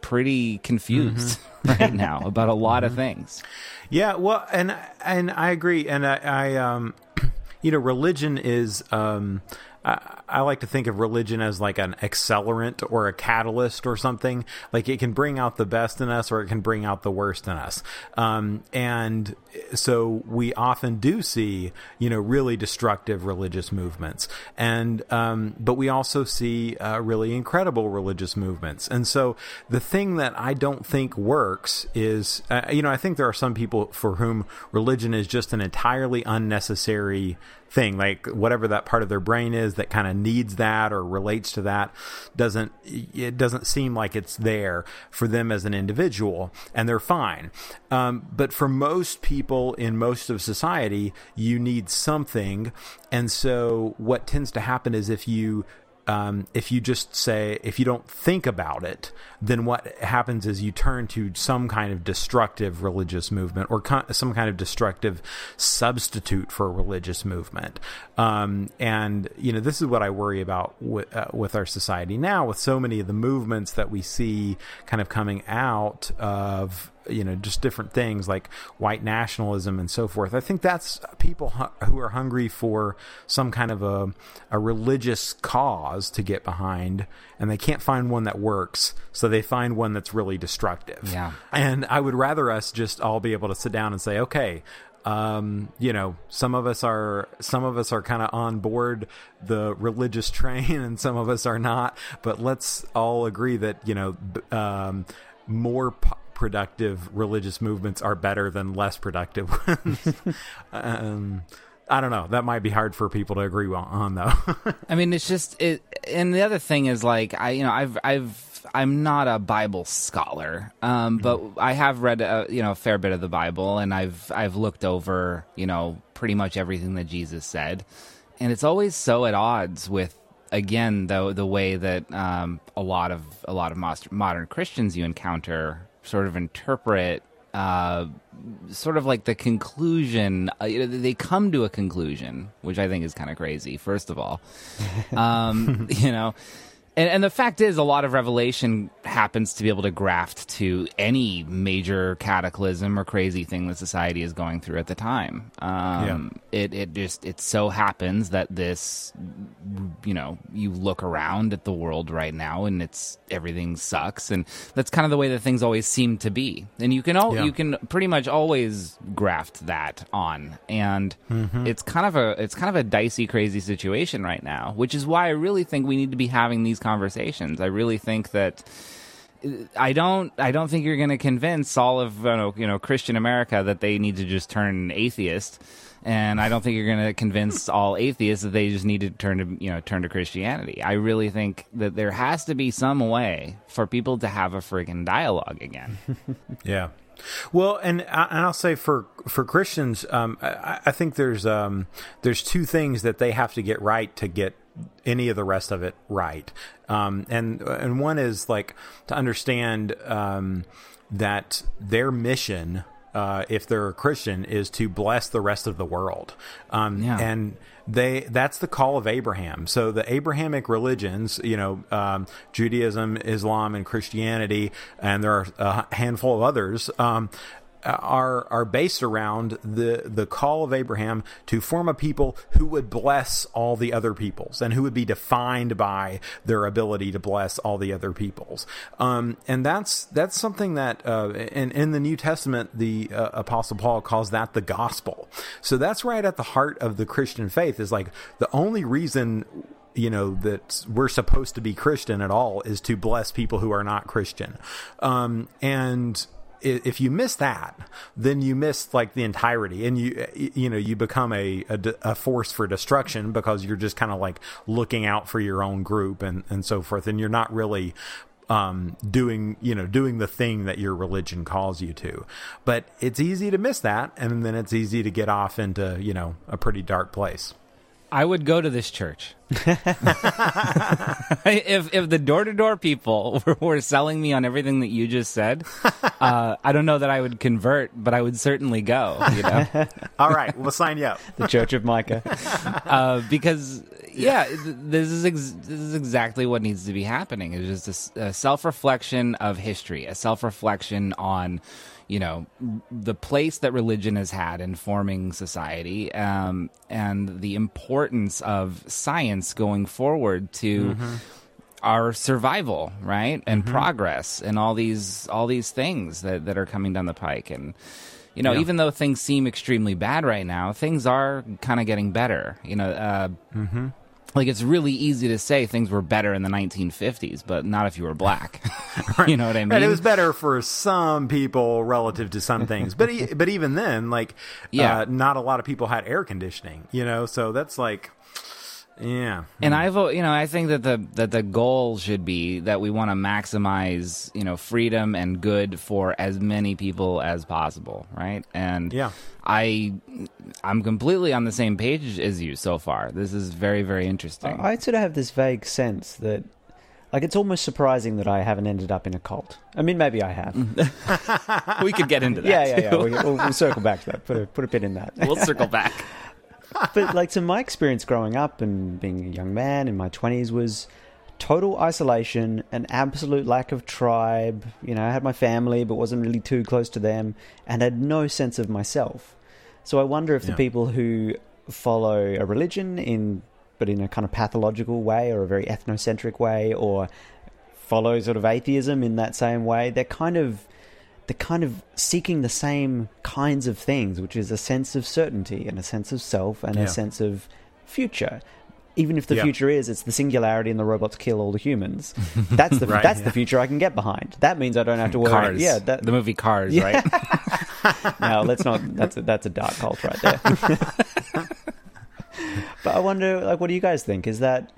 Speaker 1: pretty confused right now about a lot of things.
Speaker 4: Yeah, well, and and I agree, and I, I um, you know, religion is um, I, I like to think of religion as like an accelerant or a catalyst or something. Like it can bring out the best in us, or it can bring out the worst in us. Um, and so we often do see, you know, really destructive religious movements, and um, but we also see uh, really incredible religious movements. And so the thing that I don't think works is, uh, you know, I think there are some people for whom religion is just an entirely unnecessary thing like whatever that part of their brain is that kind of needs that or relates to that doesn't it doesn't seem like it's there for them as an individual and they're fine. Um, but for most people in most of society you need something and so what tends to happen is if you um, if you just say if you don't think about it then what happens is you turn to some kind of destructive religious movement or some kind of destructive substitute for a religious movement. Um, and you know this is what I worry about with, uh, with our society now with so many of the movements that we see kind of coming out of you know just different things like white nationalism and so forth. I think that's people who are hungry for some kind of a a religious cause to get behind, and they can't find one that works, so they find one that's really destructive.
Speaker 1: Yeah.
Speaker 4: and I would rather us just all be able to sit down and say, okay. Um, you know, some of us are some of us are kind of on board the religious train, and some of us are not. But let's all agree that you know, um, more po- productive religious movements are better than less productive ones. um, I don't know. That might be hard for people to agree on, though.
Speaker 1: I mean, it's just it. And the other thing is, like, I you know, I've I've I'm not a Bible scholar, um, but I have read a, you know a fair bit of the Bible, and I've I've looked over you know pretty much everything that Jesus said, and it's always so at odds with again though the way that um, a lot of a lot of most, modern Christians you encounter sort of interpret uh, sort of like the conclusion. Uh, you know, they come to a conclusion, which I think is kind of crazy. First of all, um, you know, And, and the fact is, a lot of revelation happens to be able to graft to any major cataclysm or crazy thing that society is going through at the time. Um, It it just it so happens that this, you know, you look around at the world right now, and it's everything sucks, and that's kind of the way that things always seem to be. And you can all
Speaker 4: Yeah.
Speaker 1: you can pretty much always graft that on, and mm-hmm. it's kind of a it's kind of a dicey, crazy situation right now, which is why I really think we need to be having these conversations. I really think that. Uh, I don't. I don't think you're going to convince all of you know Christian America that they need to just turn atheist, and I don't think you're going to convince all atheists that they just need to turn to you know turn to Christianity. I really think that there has to be some way for people to have a friggin' dialogue again.
Speaker 4: Yeah. Well, and, I- and I'll say for for Christians, um, I, I think there's um, there's two things that they have to get right to get any of the rest of it right. Um, and and one is like to understand um, that their mission, uh, if they're a Christian, is to bless the rest of the world. Um,
Speaker 1: Yeah.
Speaker 4: And they that's the call of Abraham. So the Abrahamic religions, you know, um, Judaism, Islam, and Christianity, and there are a handful of others. Um, are are based around the the call of Abraham to form a people who would bless all the other peoples and who would be defined by their ability to bless all the other peoples. Um, and that's that's something that uh, in in the New Testament the uh, Apostle Paul calls that the gospel. So that's right at the heart of the Christian faith. Is like the only reason you know that we're supposed to be Christian at all is to bless people who are not Christian, um, and if you miss that, then you miss like the entirety, and you you know you become a a force for destruction because you're just kind of like looking out for your own group and and so forth, and you're not really um, doing you know doing the thing that your religion calls you to. But it's easy to miss that, and then it's easy to get off into you know a pretty dark place.
Speaker 1: I would go to this church. if if the door to door people were, were selling me on everything that you just said, uh, I don't know that I would convert, but I would certainly go. You know,
Speaker 4: All right, we'll sign you up.
Speaker 5: The Church of Micah.
Speaker 1: uh, because yeah, th- this is ex- this is exactly what needs to be happening. It's just a, self reflection of history, a self reflection on you know the place that religion has had in forming society, um, and the importance of science going forward to. Our survival, right, and progress, and all these all these things that, that are coming down the pike, and you know, even though things seem extremely bad right now, things are kind of getting better. You know, uh, like it's really easy to say things were better in the 1950s, but not if you were black. you know what I mean?
Speaker 4: And it was better for some people relative to some things, but e- but even then, like,
Speaker 1: Yeah.
Speaker 4: uh, not a lot of people had air conditioning, you know. So that's like, yeah,
Speaker 1: and I vote. You know, I think that the that the goal should be that we want to maximize, you know, freedom and good for as many people as possible, right? And
Speaker 4: Yeah.
Speaker 1: I, I'm completely on the same page as you so far. This is very very interesting.
Speaker 5: I sort of have this vague sense that, like, it's almost surprising that I haven't ended up in a cult. I mean, maybe I have.
Speaker 1: we could get into that.
Speaker 5: yeah, yeah, yeah.
Speaker 1: too.
Speaker 5: We, we'll, we'll circle back to that. Put a put a pin in that.
Speaker 1: we'll circle back.
Speaker 5: but like, so my experience growing up and being a young man in my twenties was total isolation, an absolute lack of tribe. You know, I had my family, but wasn't really too close to them, and had no sense of myself. So I wonder if the people who follow a religion in, but in a kind of pathological way or a very ethnocentric way, or follow sort of atheism in that same way, they're kind of they're kind of seeking the same kinds of things, which is a sense of certainty and a sense of self and
Speaker 4: Yeah.
Speaker 5: a sense of future. Even if the
Speaker 4: Yeah.
Speaker 5: future is it's the singularity and the robots kill all the humans, that's the
Speaker 4: Right,
Speaker 5: that's
Speaker 4: yeah.
Speaker 5: the future I can get behind. That means I don't have to worry.
Speaker 1: Cars.
Speaker 5: Yeah, that,
Speaker 1: the movie Cars, right?
Speaker 5: no, let's not. That's a, that's a dark cult right there. but I wonder, like, what do you guys think? Is that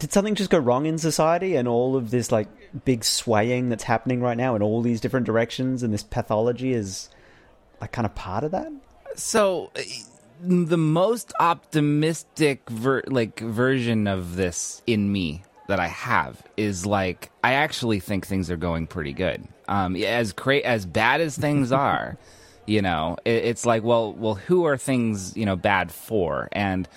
Speaker 5: did something just go wrong in society, and all of this like big swaying that's happening right now in all these different directions, and this pathology is like kind of part of that?
Speaker 1: So uh, the most optimistic ver- like version of this in me that I have is like I actually think things are going pretty good. Um, as cra- as bad as things are, you know, it, it's like well, well, who are things you know bad for? And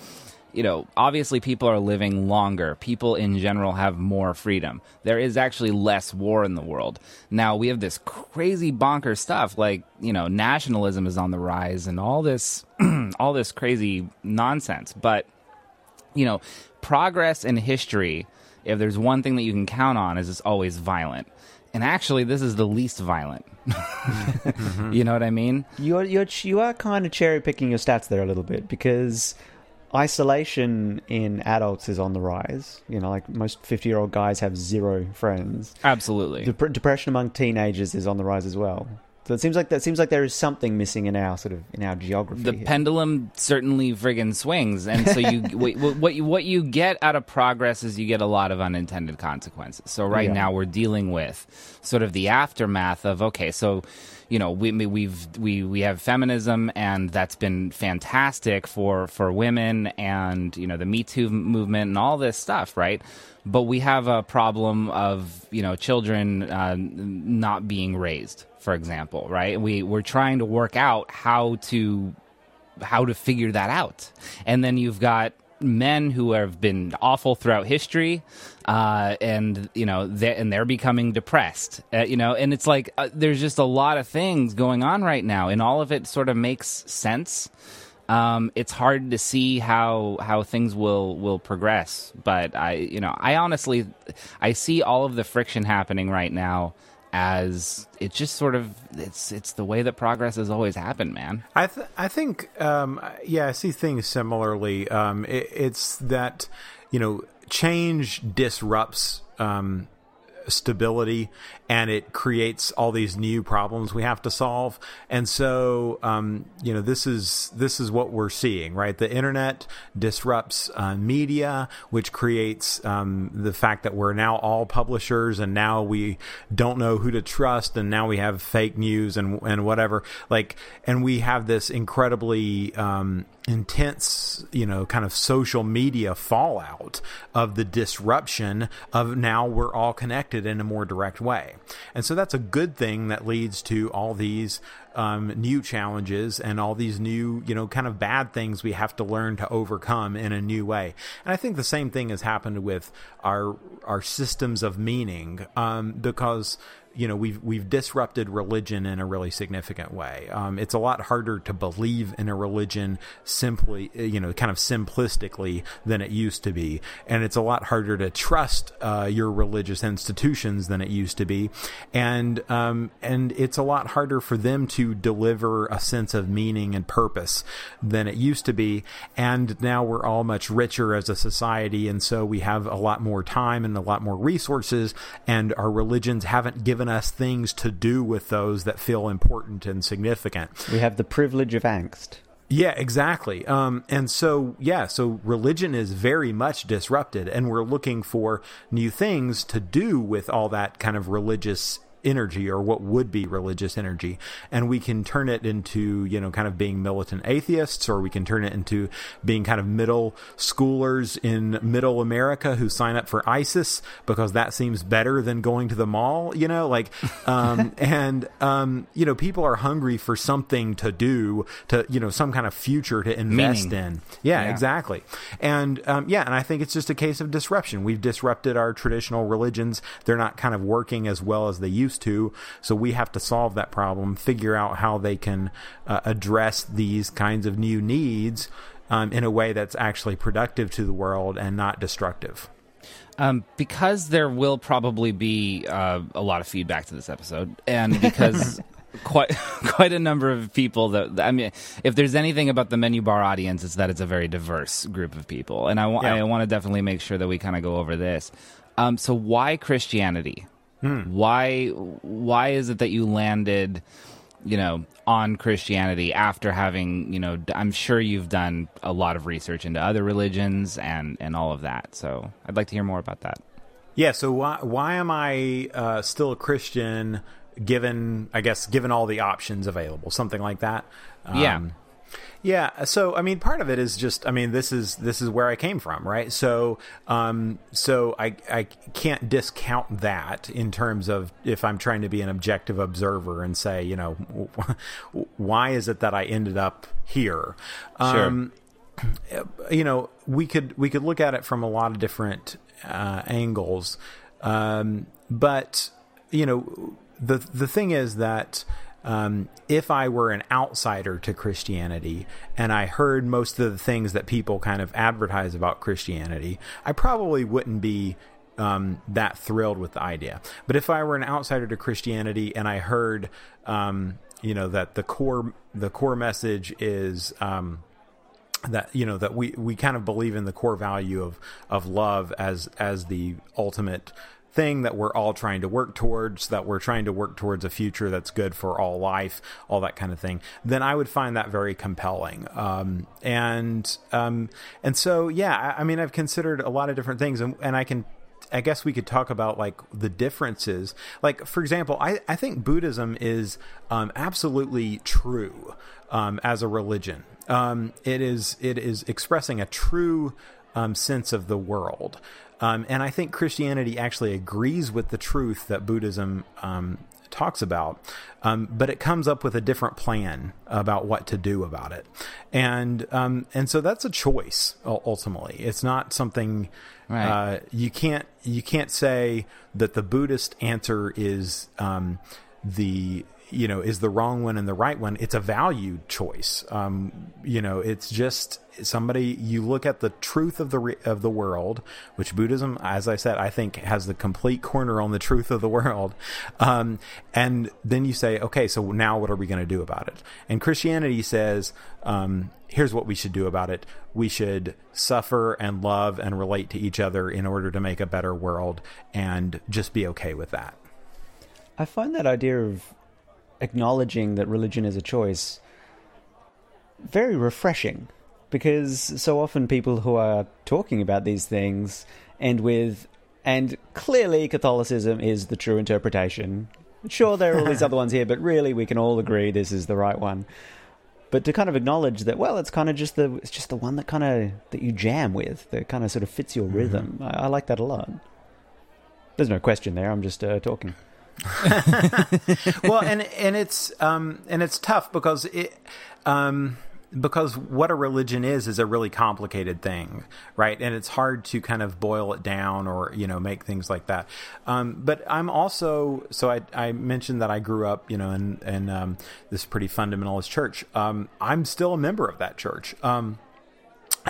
Speaker 1: you know, obviously people are living longer. People in general have more freedom. There is actually less war in the world. Now we have this crazy bonker stuff like, you know, nationalism is on the rise and all this all this crazy nonsense. But you know, progress in history, if there's one thing that you can count on is it's always violent. And actually this is the least violent. Mm-hmm. You know what I mean?
Speaker 5: You're you're you are kind of cherry picking your stats there a little bit because isolation in adults is on the rise. You know, like most fifty year old guys have zero friends.
Speaker 1: Absolutely.
Speaker 5: Dep- depression among teenagers is on the rise as well. So it seems like that seems like there is something missing in our sort of in our geography.
Speaker 1: the
Speaker 5: here.
Speaker 1: pendulum certainly friggin' swings, and so you what, what you what you get out of progress is you get a lot of unintended consequences. So right
Speaker 5: Yeah.
Speaker 1: now we're dealing with sort of the aftermath of okay, so you know we we've we we have feminism, and that's been fantastic for for women, and you know the Me Too movement and all this stuff, right? But we have a problem of you know children uh, not being raised, for example, right? We we're trying to work out how to how to figure that out. And then you've got men who have been awful throughout history, uh, and you know, they and they're becoming depressed. Uh, you know, and it's like uh, there's just a lot of things going on right now, and all of it sort of makes sense. Um, it's hard to see how how things will will progress, but I you know I honestly I see all of the friction happening right now as it's just sort of it's it's the way that progress has always happened, man.
Speaker 4: I th- I think um, yeah, I see things similarly. Um, it, it's that you know change disrupts um, stability and it creates all these new problems we have to solve. And so um, you know this is this is what we're seeing, right? The internet disrupts uh, media, which creates um, the fact that we're now all publishers, and now we don't know who to trust, and now we have fake news and and whatever. Like, and we have this incredibly um, intense, you know, kind of social media fallout of the disruption of now we're all connected in a more direct way. And so that's a good thing that leads to all these um, new challenges and all these new, you know, kind of bad things we have to learn to overcome in a new way. And I think the same thing has happened with our our systems of meaning um, because you know we've we've disrupted religion in a really significant way. Um, it's a lot harder to believe in a religion simply, you know, kind of simplistically than it used to be, and it's a lot harder to trust uh, your religious institutions than it used to be, and um, and it's a lot harder for them to deliver a sense of meaning and purpose than it used to be, and now we're all much richer as a society, and so we have a lot more time and a lot more resources, and our religions haven't given us things to do with those that feel important and significant.
Speaker 5: we have the privilege of angst.
Speaker 4: Yeah, exactly. Um, and so, yeah, so religion is very much disrupted, and we're looking for new things to do with all that kind of religious energy or what would be religious energy. And we can turn it into you know kind of being militant atheists or we can turn it into being kind of middle schoolers in middle america who sign up for isis because that seems better than going to the mall you know like um and um you know people are hungry for something to do to you know some kind of future to invest
Speaker 1: Meaning.
Speaker 4: in. Yeah,
Speaker 1: Yeah.
Speaker 4: exactly. And um yeah and i think it's just a case of disruption. We've disrupted our traditional religions. They're not kind of working as well as they used to so we have to solve that problem figure out how they can uh, address these kinds of new needs um, in a way that's actually productive to the world and not destructive
Speaker 1: Um, because there will probably be uh, a lot of feedback to this episode, and because quite quite a number of people that I mean, if there's anything about the menu bar audience, it's that it's a very diverse group of people, and I wa-
Speaker 4: Yeah.
Speaker 1: I want to definitely make sure that we kind of go over this. Um, so why Christianity? Why why is it that you landed? you know, on Christianity after having, you know, I'm sure you've done a lot of research into other religions and and all of that. So I'd like to hear more about that.
Speaker 4: Yeah. So why why am I uh, still a Christian? Given I guess given all the options available, something like that. Um, yeah. Yeah, so I mean, part of it is just I mean, this is this is where I came from, right? So um, so I I can't discount that in terms of if I'm trying to be an objective observer and say, you know, why is it that I ended up here?
Speaker 1: Sure.
Speaker 4: Um, you know, we could we could look at it from a lot of different uh, angles, um, but you know, the the thing is that. Um, if I were an outsider to Christianity and I heard most of the things that people kind of advertise about Christianity, I probably wouldn't be um, that thrilled with the idea. But if I were an outsider to Christianity and I heard, um, you know, that the core the core message is um, that you know that we we kind of believe in the core value of of love as as the ultimate thing that we're all trying to work towards that we're trying to work towards a future that's good for all life all that kind of thing then i would find that very compelling um, and um, and so yeah I, I, mean i've considered a lot of different things and, and i can I guess we could talk about like the differences. Like, for example, I, I think Buddhism is um, absolutely true um, as a religion. Um, it is it is expressing a true um, sense of the world. Um, and I think Christianity actually agrees with the truth that Buddhism um, talks about, um, but it comes up with a different plan about what to do about it, and um, and so that's a choice ultimately. It's not something right. uh, you can't you can't say that the Buddhist answer is um, the you know is the wrong one and the right one it's a value choice. Um, you know it's just somebody you look at the truth of the of the world which buddhism as i said i think has the complete corner on the truth of the world. Um, and then you say okay so now what are we going to do about it? And christianity says um, here's what we should do about it. We should suffer and love and relate to each other in order to make a better world and just be okay with that.
Speaker 5: I find that idea of acknowledging that religion is a choice very refreshing because so often people who are talking about these things end with and clearly Catholicism is the true interpretation. Sure, there are all these other ones here, but really we can all agree this is the right one. But to kind of acknowledge that, well, it's kind of just the it's just the one that kind of that you jam with, that kind of sort of fits your mm-hmm. rhythm. I, I, like that a lot. There's no question there. I'm just uh, talking.
Speaker 4: well, and and it's um, and it's tough because it um, because what a religion is is a really complicated thing, right? And it's hard to kind of boil it down or you know make things like that. Um, but I'm also so I, I mentioned that I grew up you know in in um, this pretty fundamentalist church. Um, I'm still a member of that church. Um,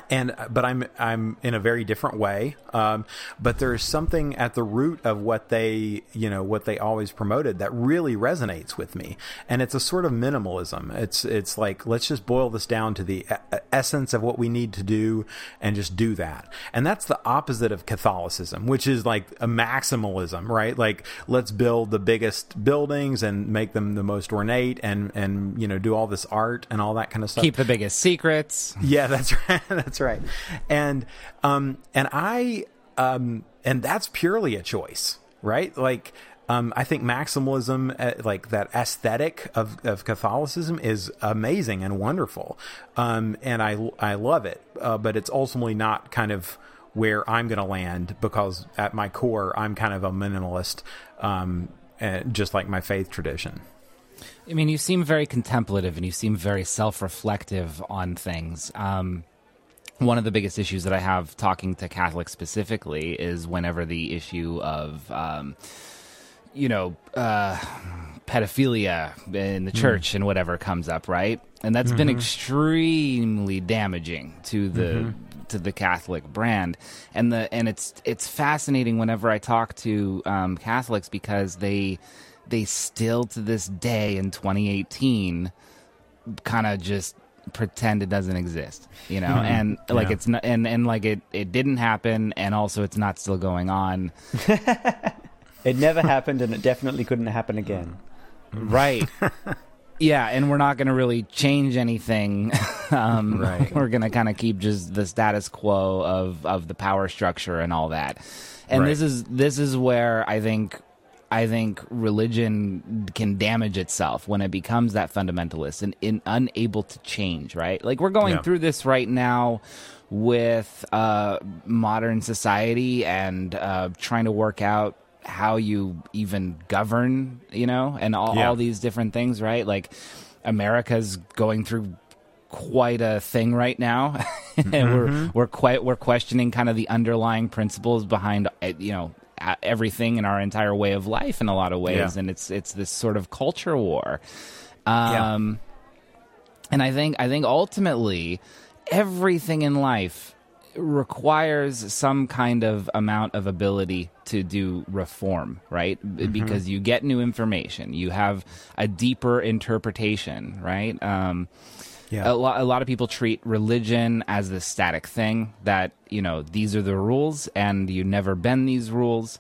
Speaker 4: and but I'm I'm in a very different way. Um, but there's something at the root of what they you know what they always promoted that really resonates with me, and it's a sort of minimalism. It's it's like let's just boil this down to the essence of what we need to do and just do that. And that's the opposite of Catholicism, which is like a maximalism, right? Like let's build the biggest buildings and make them the most ornate and and you know do all this art and all that kind of stuff.
Speaker 1: Keep the biggest secrets.
Speaker 4: Yeah, that's right. That's right. And um, and I um, and that's purely a choice, right? Like. Um, I think maximalism, uh, like that aesthetic of, of Catholicism, is amazing and wonderful, um, and I I love it. Uh, but it's ultimately not kind of where I'm going to land because at my core, I'm kind of a minimalist, um, uh, just like my faith tradition.
Speaker 1: I mean, you seem very contemplative and you seem very self reflective on things. Um, one of the biggest issues that I have talking to Catholics specifically is whenever the issue of, um, you know, uh, pedophilia in the hmm. church mm. and whatever comes up, right? And that's mm-hmm. been extremely damaging to the mm-hmm. to the Catholic brand, and the and it's it's fascinating whenever I talk to um, Catholics because they they still to this day in 2018 kind of just pretend it doesn't exist, you know, mm-hmm. and like yeah. it's not, and and like it it didn't happen, and also it's not still going on.
Speaker 5: it never happened, and it definitely couldn't happen again.
Speaker 1: Right. yeah, and we're not going to really change anything. um, right. We're going to kind of keep just the status quo of of the power structure and all that. And right. this is this is where I think I think religion can damage itself when it becomes that fundamentalist and in, unable to change, right? Like we're going yeah. through this right now with uh, modern society and uh, trying to work out how you even govern, you know, and all, yeah. all these different things, right? Like America's going through quite a thing right now. and we're we're quite we're questioning kind of the underlying principles behind you know everything in our entire way of life in a lot of ways,
Speaker 4: Yeah.
Speaker 1: and it's it's this sort of culture war. Um, and I think I think ultimately everything in life requires some kind of amount of ability to do reform, right? B- Because you get new information, you have a deeper interpretation, right? Um,
Speaker 4: Yeah.
Speaker 1: a, lot, a lot of people treat religion as this static thing that you know these are the rules and you never bend these rules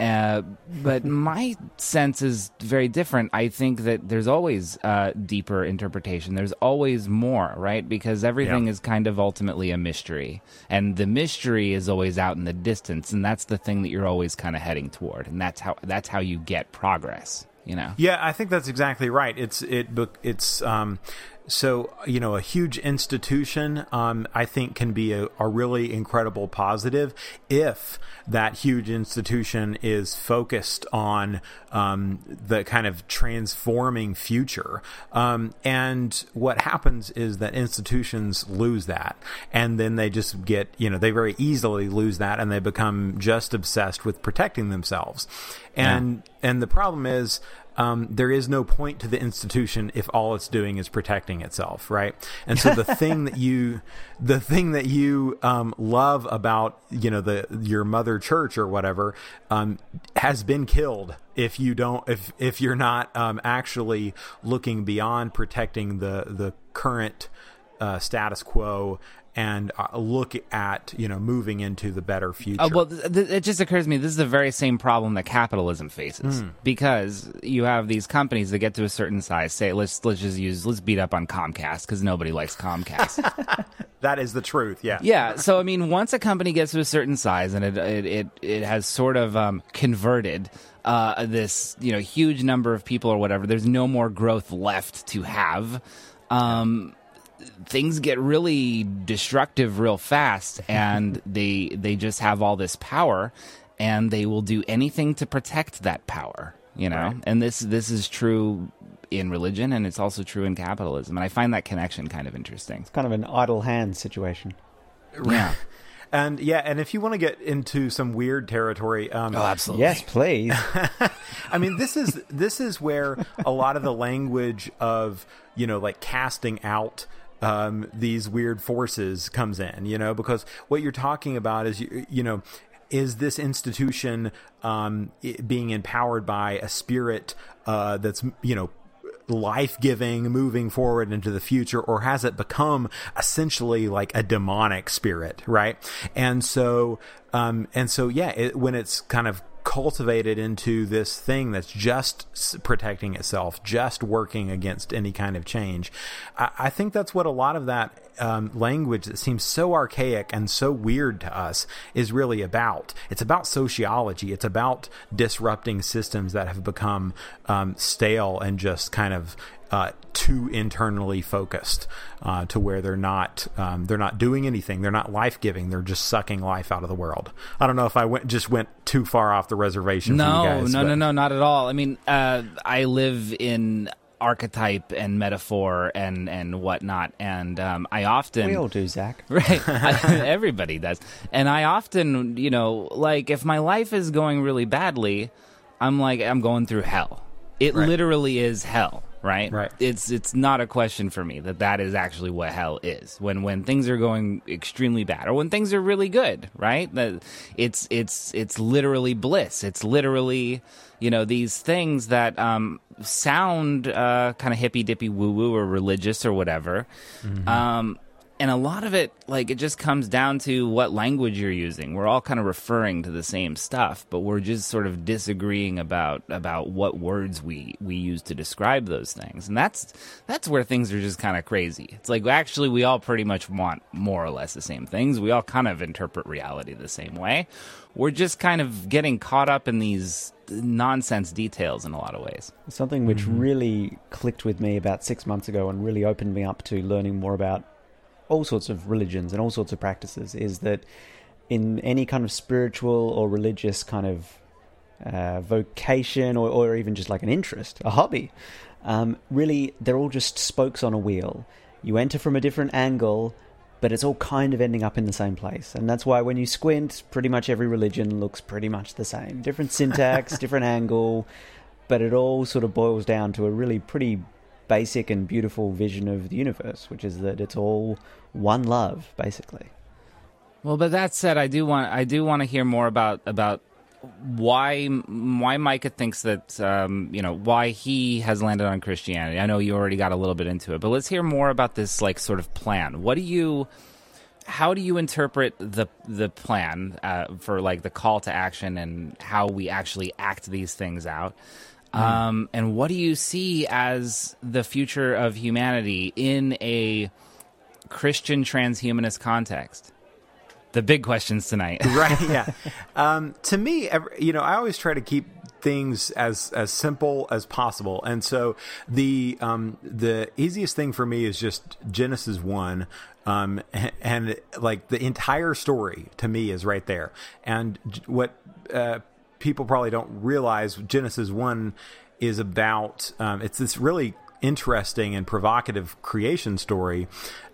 Speaker 1: uh, but my sense is very different. I think that there's always uh, deeper interpretation. There's always more, right? Because everything
Speaker 4: Yeah.
Speaker 1: is kind of ultimately a mystery, and the mystery is always out in the distance, and that's the thing that you're always kind of heading toward, and that's how that's how you get progress. You know?
Speaker 4: Yeah, I think that's exactly right. It's it it's um so you know a huge institution um, I think can be a, a really incredible positive if that huge institution is focused on um, the kind of transforming future. Um, and what happens is that institutions lose that, and then they just get you know they very easily lose that, and they become just obsessed with protecting themselves. And and the problem is um, there is no point to the institution if all it's doing is protecting itself, right? And so the thing that you, the thing that you um, love about you know the your mother church or whatever um, has been killed if you don't if if you're not um, actually looking beyond protecting the the current uh, status quo and uh, look at you know moving into the better future.
Speaker 1: Uh, well, th- th- it just occurs to me this is the very same problem that capitalism faces because you have these companies that get to a certain size. Say, let's let's just use let's beat up on Comcast because nobody likes Comcast.
Speaker 4: that is the truth. Yeah.
Speaker 1: yeah, so I mean, once a company gets to a certain size and it it it, it has sort of um, converted. Uh, this you know huge number of people or whatever. There's no more growth left to have. Um, things get really destructive real fast and they they just have all this power and they will do anything to protect that power you know
Speaker 4: Right.
Speaker 1: and this this is true in religion and it's also true in capitalism and i find that connection kind of interesting it's
Speaker 5: Kind of an idle hand situation.
Speaker 1: yeah
Speaker 4: And yeah, and if you want to get into some weird territory, um,
Speaker 1: oh absolutely
Speaker 5: Yes, please.
Speaker 4: I mean, this is this is where a lot of the language of you know like casting out um, these weird forces comes in. You know, because what you're talking about is you you know is this institution um, being empowered by a spirit uh, that's you know life giving, moving forward into the future, or has it become essentially like a demonic spirit, right? And so, um, and so, yeah, it, when it's kind of cultivated into this thing that's just protecting itself, just working against any kind of change, I, I think that's what a lot of that um, language that seems so archaic and so weird to us is really about. It's about sociology. It's about disrupting systems that have become um, stale and just kind of uh, too internally focused uh, to where they're not um, they're not doing anything. They're not life giving. They're just sucking life out of the world. I don't know if I went just went too far off the reservation. for
Speaker 1: no
Speaker 4: you guys,
Speaker 1: no
Speaker 4: but-
Speaker 1: no no not at all i mean uh, i live in archetype and metaphor and and whatnot and um, i often
Speaker 5: we all do, Zach.
Speaker 1: Right. I- Everybody does. And I often, you know, like if my life is going really badly, I'm like I'm going through hell. It
Speaker 4: Right.
Speaker 1: literally is hell, right?
Speaker 4: Right.
Speaker 1: It's it's not a question for me that that is actually what hell is. When when things are going extremely bad or when things are really good, right? That it's it's it's literally bliss. It's literally, you know, these things that um sound uh kind of hippy dippy woo woo or religious or whatever. Um and a lot of it like it just comes down to what language you're using. We're all kind of referring to the same stuff but we're just sort of disagreeing about about what words we we use to describe those things. And that's that's where things are just kind of crazy. It's like actually we all pretty much want more or less the same things. We all kind of interpret reality the same way. We're just kind of getting caught up in these nonsense details in a lot of ways.
Speaker 5: Something which mm-hmm. really clicked with me about six months ago and really opened me up to learning more about all sorts of religions and all sorts of practices is that in any kind of spiritual or religious kind of uh, vocation or, or even just like an interest, a hobby, um, really they're all just spokes on a wheel. You enter from a different angle but it's all kind of ending up in the same place. And that's why when you squint, pretty much every religion looks pretty much the same. Different syntax, different angle, but it all sort of boils down to a really pretty basic and beautiful vision of the universe, which is that it's all one love, basically.
Speaker 1: Well, but that said, I do want I do want to hear more about about why why Micah thinks that um, you know why he has landed on Christianity. I know you already got a little bit into it, but let's hear more about this like sort of plan. What do you how do you interpret the the plan uh, for like the call to action and how we actually act these things out? Mm. Um, and what do you see as the future of humanity in a Christian transhumanist context? the big questions tonight.
Speaker 4: right. Yeah. Um, to me, you know, I always try to keep things as as simple as possible, and so the um, the easiest thing for me is just Genesis one. Um, and, and like the entire story to me is right there. And what uh, people probably don't realize, Genesis one is about. Um, it's this really interesting and provocative creation story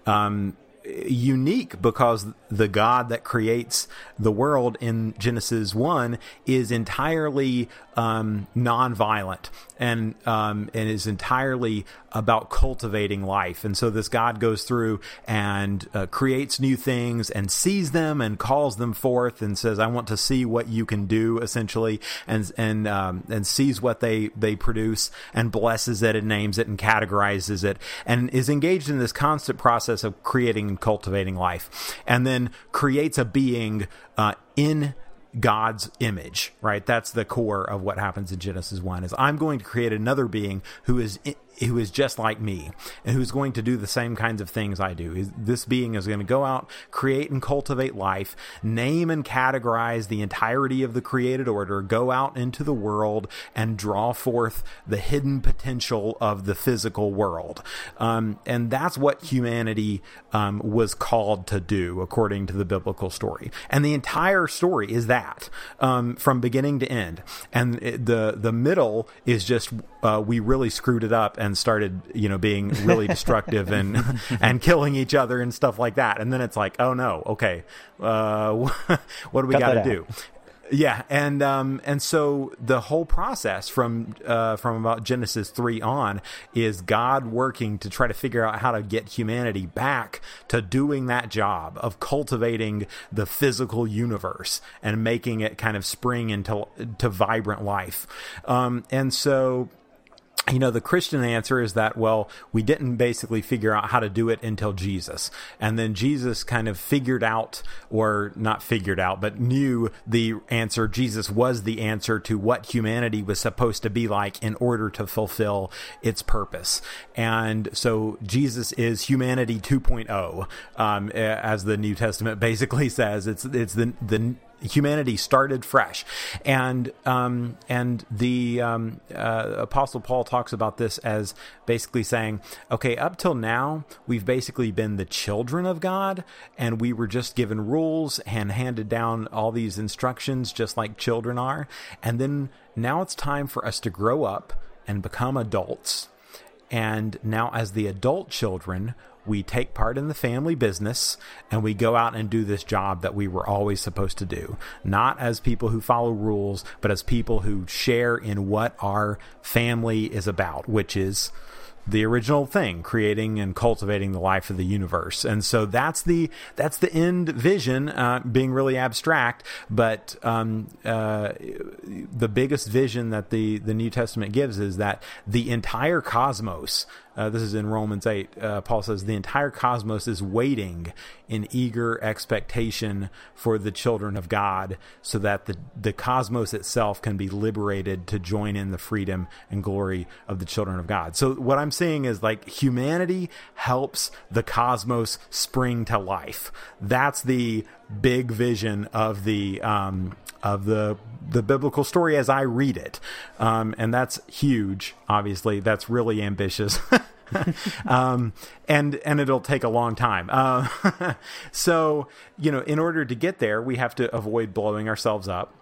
Speaker 4: um, unique because the God that creates the world in Genesis 1 is entirely um, nonviolent and um, and is entirely about cultivating life. And so this God goes through and uh, creates new things and sees them and calls them forth and says, "I want to see what you can do," essentially, and and um, and sees what they they produce and blesses it and names it and categorizes it and is engaged in this constant process of creating and cultivating life, and then creates a being uh, in God's image, right? That's the core of what happens in Genesis 1 is I'm going to create another being who is who is just like me and who's going to do the same kinds of things I do. This being is going to go out, create and cultivate life, name and categorize the entirety of the created order, go out into the world and draw forth the hidden potential of the physical world. Um, and that's what humanity um, was called to do, according to the biblical story. And the entire story is that um, from beginning to end. And the the middle is just uh, we really screwed it up and started, you know, being really destructive and and killing each other and stuff like that. And then it's like, oh no, okay, uh, what do we got to do? Yeah, and um, and so the whole process from uh, from about Genesis three on is God working to try to figure out how to get humanity back to doing that job of cultivating the physical universe and making it kind of spring into to vibrant life. Um, and so you know, the Christian answer is that, well, we didn't basically figure out how to do it until Jesus. And then Jesus kind of figured out, or not figured out, but knew the answer. Jesus was the answer to what humanity was supposed to be like in order to fulfill its purpose. And so Jesus is humanity 2.0, um, as the New Testament basically says. It's, it's the, the, humanity started fresh, and um, and the um, uh, Apostle Paul talks about this as basically saying, okay, up till now we've basically been the children of God, and we were just given rules and handed down all these instructions just like children are, and then now it's time for us to grow up and become adults. And now, as the adult children, we take part in the family business and we go out and do this job that we were always supposed to do. Not as people who follow rules, but as people who share in what our family is about, which is the original thing creating and cultivating the life of the universe and so that's the that's the end vision uh, being really abstract but um, uh, the biggest vision that the the new testament gives is that the entire cosmos uh, this is in Romans 8. Uh, Paul says, The entire cosmos is waiting in eager expectation for the children of God so that the, the cosmos itself can be liberated to join in the freedom and glory of the children of God. So, what I'm saying is like humanity helps the cosmos spring to life. That's the big vision of the um, of the the biblical story as I read it, um, and that's huge. Obviously, that's really ambitious. um, and and it'll take a long time. Uh, so you know, in order to get there, we have to avoid blowing ourselves up.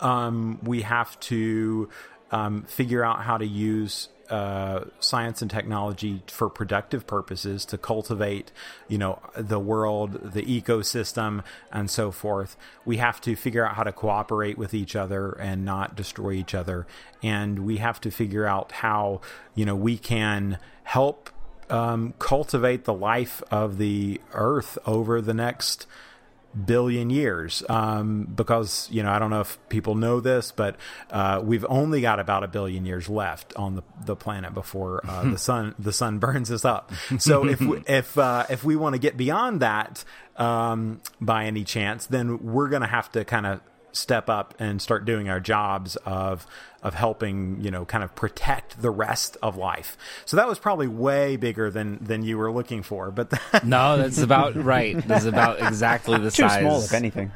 Speaker 4: Um, we have to um, figure out how to use uh, science and technology for productive purposes to cultivate, you know, the world, the ecosystem, and so forth. We have to figure out how to cooperate with each other and not destroy each other, and we have to figure out how you know we can help um, cultivate the life of the earth over the next billion years um, because you know I don't know if people know this, but uh, we've only got about a billion years left on the, the planet before uh, the sun the sun burns us up. So if we, if uh, if we want to get beyond that um, by any chance, then we're going to have to kind of step up and start doing our jobs of of helping you know kind of protect the rest of life. So that was probably way bigger than than you were looking for but
Speaker 1: no that's about right. That's about exactly the
Speaker 5: Too
Speaker 1: size.
Speaker 5: small, if anything.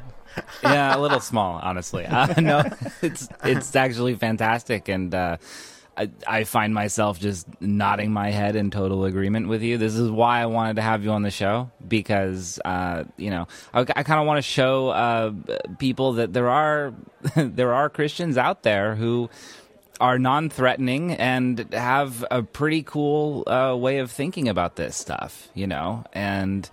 Speaker 1: yeah a little small honestly. Uh, no it's it's actually fantastic. And uh I, I find myself just nodding my head in total agreement with you. This is why I wanted to have you on the show because, uh, you know, I, I kind of want to show uh, people that there are there are Christians out there who are non-threatening and have a pretty cool uh, way of thinking about this stuff, you know, and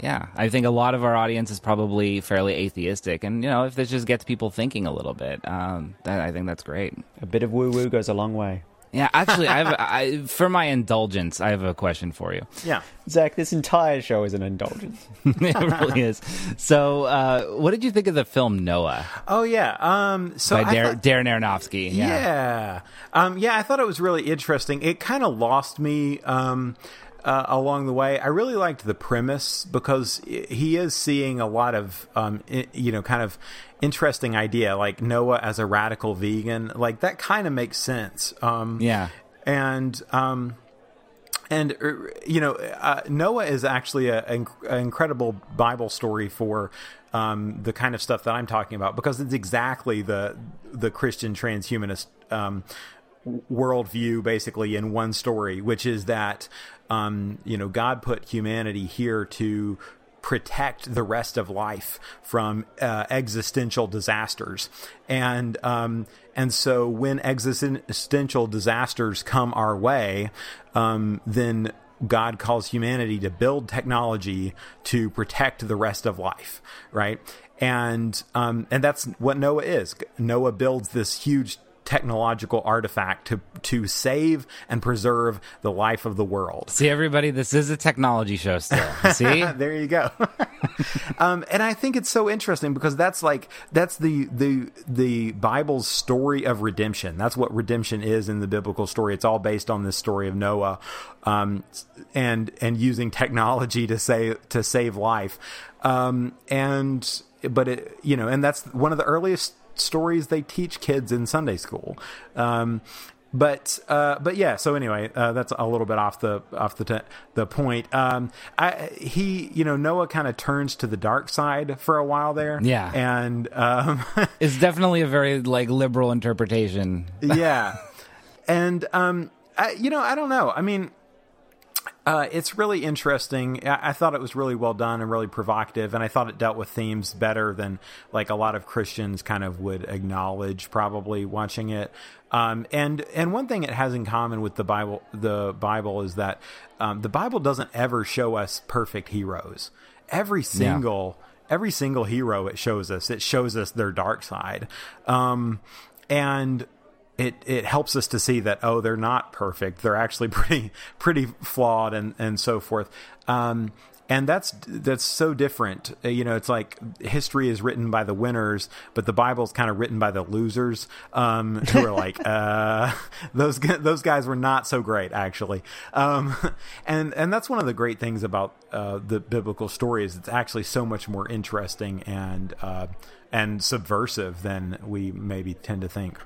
Speaker 1: yeah, I think a lot of our audience is probably fairly atheistic, and you know, if this just gets people thinking a little bit, um, that, I think that's great.
Speaker 5: A bit of woo woo goes a long way.
Speaker 1: Yeah, actually, I have I, for my indulgence, I have a question for you.
Speaker 4: yeah
Speaker 5: Zach, this entire show is an indulgence.
Speaker 1: it really is. So, uh, what did you think of the film Noah
Speaker 4: oh yeah um so
Speaker 1: by
Speaker 4: I
Speaker 1: Dar-
Speaker 4: thought-
Speaker 1: Darren Aronofsky?
Speaker 4: Yeah. Um, yeah, I thought it was really interesting. It kind of lost me um, uh, along the way. I really liked the premise because he is seeing a lot of, um, i- you know, kind of interesting idea, like Noah as a radical vegan. Like that kind of makes sense. Um,
Speaker 1: Yeah.
Speaker 4: and um, and uh, you know uh, Noah is actually a, an incredible Bible story for um, the kind of stuff that I'm talking about because it's exactly the the Christian transhumanist um, worldview basically in one story, which is that um, you know God put humanity here to protect the rest of life from uh, existential disasters, and um, and so when existential disasters come our way, um, then God calls humanity to build technology to protect the rest of life, right? And um, and that's what Noah is. Noah builds this huge technological artifact to to save and preserve the life of the world.
Speaker 1: See, everybody, this is a technology show still. See?
Speaker 4: there you go. um, and I think it's so interesting because that's like that's the the the Bible's story of redemption. That's what redemption is in the biblical story. It's all based on this story of Noah, um, and and using technology to save to save life. Um, and but it you know, and that's one of the earliest stories they teach kids in Sunday school. Um, but uh, but yeah. So anyway, uh, that's a little bit off the off the t- the point. Um, I, he you know Noah kind of turns to the dark side for a while there.
Speaker 1: Yeah.
Speaker 4: and um,
Speaker 1: It's definitely a very like liberal interpretation.
Speaker 4: yeah, and um, I, you know I don't know. I mean. Uh, it's really interesting. I, I thought it was really well done and really provocative, and I thought it dealt with themes better than like a lot of Christians kind of would acknowledge probably watching it. Um, and and one thing it has in common with the Bible, the Bible is that um, the Bible doesn't ever show us perfect heroes. Every single every single hero it shows us, it shows us their dark side, um, and it it helps us to see that oh they're not perfect. They're actually pretty pretty flawed and and so forth. Um and that's that's so different. Uh, you know it's like history is written by the winners but the bible's kind of written by the losers um who are like uh those those guys were not so great actually. Um and and that's one of the great things about uh the biblical story is it's actually so much more interesting and uh and subversive than we maybe tend to think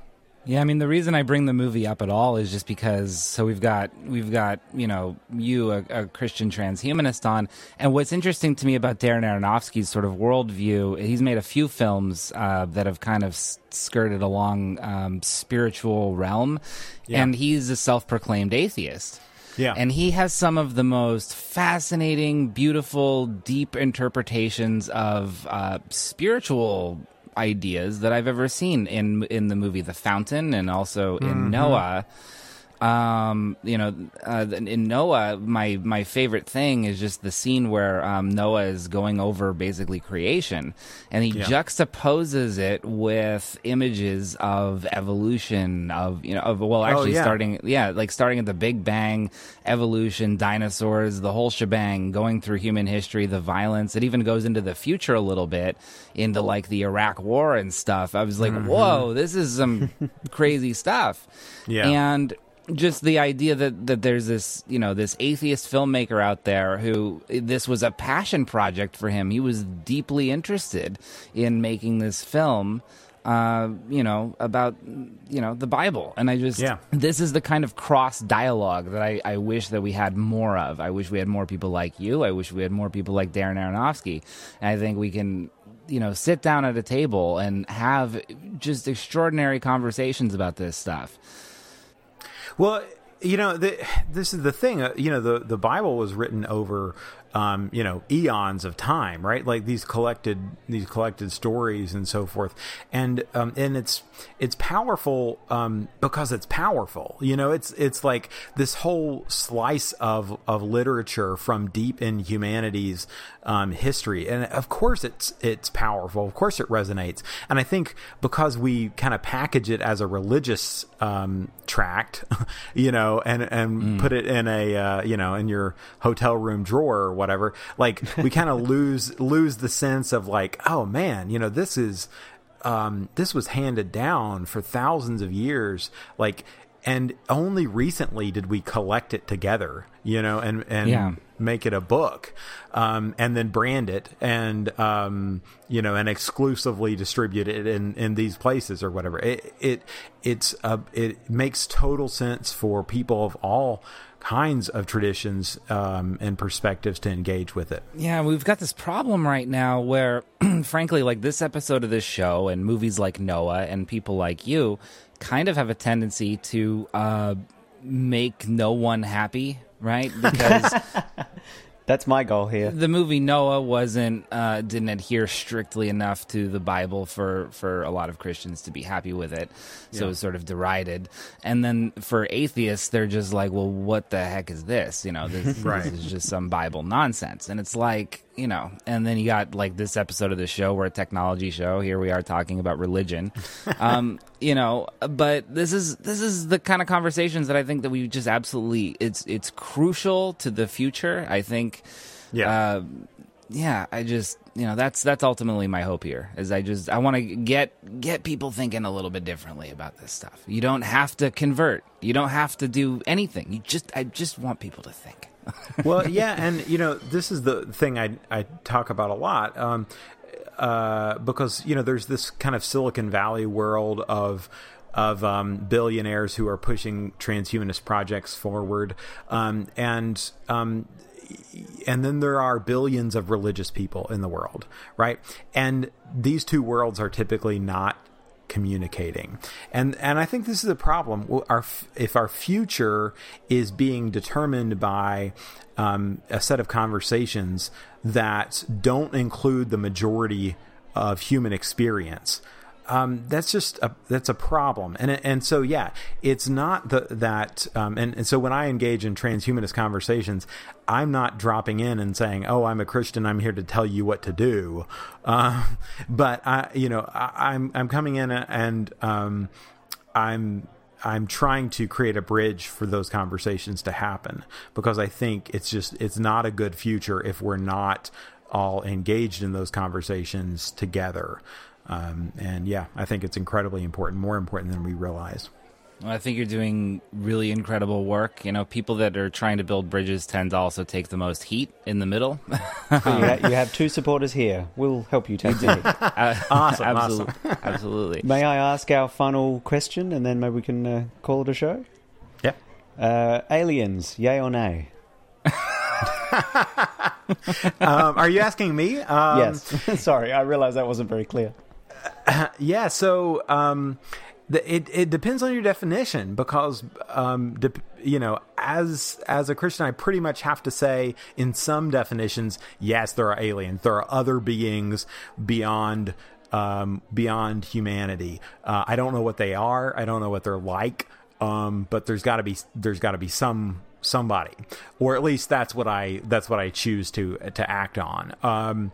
Speaker 1: Yeah, I mean the reason I bring the movie up at all is just because so we've got we've got you know you a, a Christian transhumanist on, and what's interesting to me about Darren Aronofsky's sort of worldview, he's made a few films uh, that have kind of skirted along um, spiritual realm, and he's a self-proclaimed atheist.
Speaker 4: Yeah.
Speaker 1: And he has some of the most fascinating, beautiful, deep interpretations of uh, spiritual ideas that I've ever seen in in the movie The Fountain and also in mm-hmm. Noah. Um, you know, uh, in Noah, my my favorite thing is just the scene where um, Noah is going over basically creation, and he
Speaker 4: Yeah.
Speaker 1: juxtaposes it with images of evolution, of you know, of well, actually
Speaker 4: Oh, yeah.
Speaker 1: starting, yeah, like starting at the Big Bang, evolution, dinosaurs, the whole shebang, going through human history, the violence. It even goes into the future a little bit, into like the Iraq War and stuff. I was like, whoa, this is some crazy stuff.
Speaker 4: Yeah.
Speaker 1: And just the idea that, that there's this, you know, this atheist filmmaker out there who this was a passion project for him. He was deeply interested in making this film, uh, you know, about, you know, the Bible. And I just,
Speaker 4: Yeah.
Speaker 1: this is the kind of cross dialogue that I, I wish that we had more of. I wish we had more people like you. I wish we had more people like Darren Aronofsky. And I think we can, you know, sit down at a table and have just extraordinary conversations about this stuff.
Speaker 4: Well, you know, the, this is the thing. Uh, you know, the the Bible was written over, um, you know, eons of time, right? Like these collected these collected stories and so forth, and um, and it's it's powerful um, because it's powerful. You know, it's it's like this whole slice of of literature from deep in humanity's um, history, and of course it's it's powerful. Of course it resonates, and I think because we kind of package it as a religious um, tract, you know, and and put it in a uh, you know in your hotel room drawer or whatever, like we kind of lose lose the sense of like, oh man, you know, this is um, this was handed down for thousands of years, like. And only recently did we collect it together, you know, and and
Speaker 1: Yeah.
Speaker 4: Make it a book, um, and then brand it, and um, you know, and exclusively distribute it in, in these places or whatever. It it it's uh, it makes total sense for people of all kinds of traditions um, and perspectives to engage with it.
Speaker 1: Yeah, we've got this problem right now where, frankly, like this episode of this show and movies like Noah and people like you kind of have a tendency to uh, make no one happy, right? Because
Speaker 5: That's my goal here.
Speaker 1: the movie Noah wasn't uh, didn't adhere strictly enough to the Bible for for a lot of Christians to be happy with it, so it was sort of derided. And then for atheists, they're just like, "Well, what the heck is this? You know, this,
Speaker 4: Right.
Speaker 1: this is just some Bible nonsense." And it's like, you know, and then you got like this episode of the show, we're a technology show. Here we are talking about religion, um, you know. But this is this is the kind of conversations that I think that we just absolutely it's it's crucial to the future. I think
Speaker 4: Yeah.
Speaker 1: uh, yeah, I just you know that's that's ultimately my hope here is I just I want to get get people thinking a little bit differently about this stuff. You don't have to convert. You don't have to do anything. You just I just want people to think.
Speaker 4: well, yeah, and you know, this is the thing I I talk about a lot. Um, uh, because you know, there's this kind of Silicon Valley world of of um, billionaires who are pushing transhumanist projects forward, um, and um, and then there are billions of religious people in the world, right? And these two worlds are typically not communicating. And and I think this is a problem. Our if our future is being determined by um, a set of conversations that don't include the majority of human experience. Um, that's just a that's a problem, and and so yeah, it's not the, that, um, and and so when I engage in transhumanist conversations, I'm not dropping in and saying, "Oh, I'm a Christian. I'm here to tell you what to do," uh, but I, you know, I, I'm I'm coming in and um, I'm I'm trying to create a bridge for those conversations to happen because I think it's just it's not a good future if we're not all engaged in those conversations together. Um, and yeah, I think it's incredibly important, more important than we realize.
Speaker 1: Well, I think you're doing really incredible work. You know, people that are trying to build bridges tend to also take the most heat in the middle.
Speaker 5: you, ha- you have two supporters here. We'll help you take the heat.
Speaker 4: Awesome,
Speaker 1: absolutely, absolutely.
Speaker 5: May I ask our final question, and then maybe we can uh, call it a show?
Speaker 4: Yeah.
Speaker 5: Uh, aliens, yay or nay?
Speaker 4: um, are you asking me? Um,
Speaker 5: yes. Sorry, I realized that wasn't very clear.
Speaker 4: Yeah, so um, the, it it depends on your definition because um, dep you know, as as a Christian, I pretty much have to say in some definitions, yes, there are aliens, there are other beings beyond um, beyond humanity. Uh, I don't know what they are. I don't know what they're like. um, but there's got to be there's got to be some somebody, or at least that's what I that's what I choose to to act on. Um,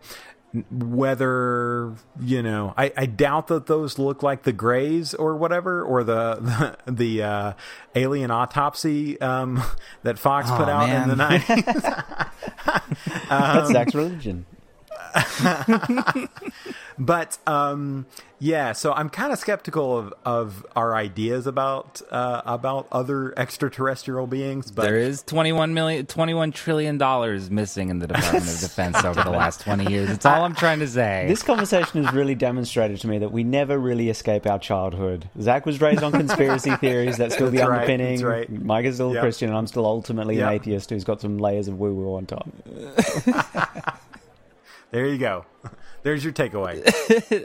Speaker 4: whether you know I, I doubt that those look like the grays or whatever or the the, the uh, alien autopsy um, that fox
Speaker 1: Oh,
Speaker 4: put out in the
Speaker 1: man.
Speaker 4: 90s
Speaker 5: That's Zach's religion.
Speaker 4: But um, yeah so i'm kind of skeptical of, of our ideas about uh, about other extraterrestrial beings but
Speaker 1: There is 21 million, 21 trillion dollars missing in the Department of Defense over the last 20 years. It's all I'm trying to say.
Speaker 5: This conversation has really demonstrated to me that we never really escape our childhood. Zach was raised on conspiracy theories. That's still the
Speaker 4: That's right,
Speaker 5: underpinning.
Speaker 4: that's right.
Speaker 5: Mike is still a
Speaker 4: Yep.
Speaker 5: Christian, and I'm still ultimately
Speaker 4: Yep.
Speaker 5: an atheist who's got some layers of woo woo on top.
Speaker 4: there you go there's your takeaway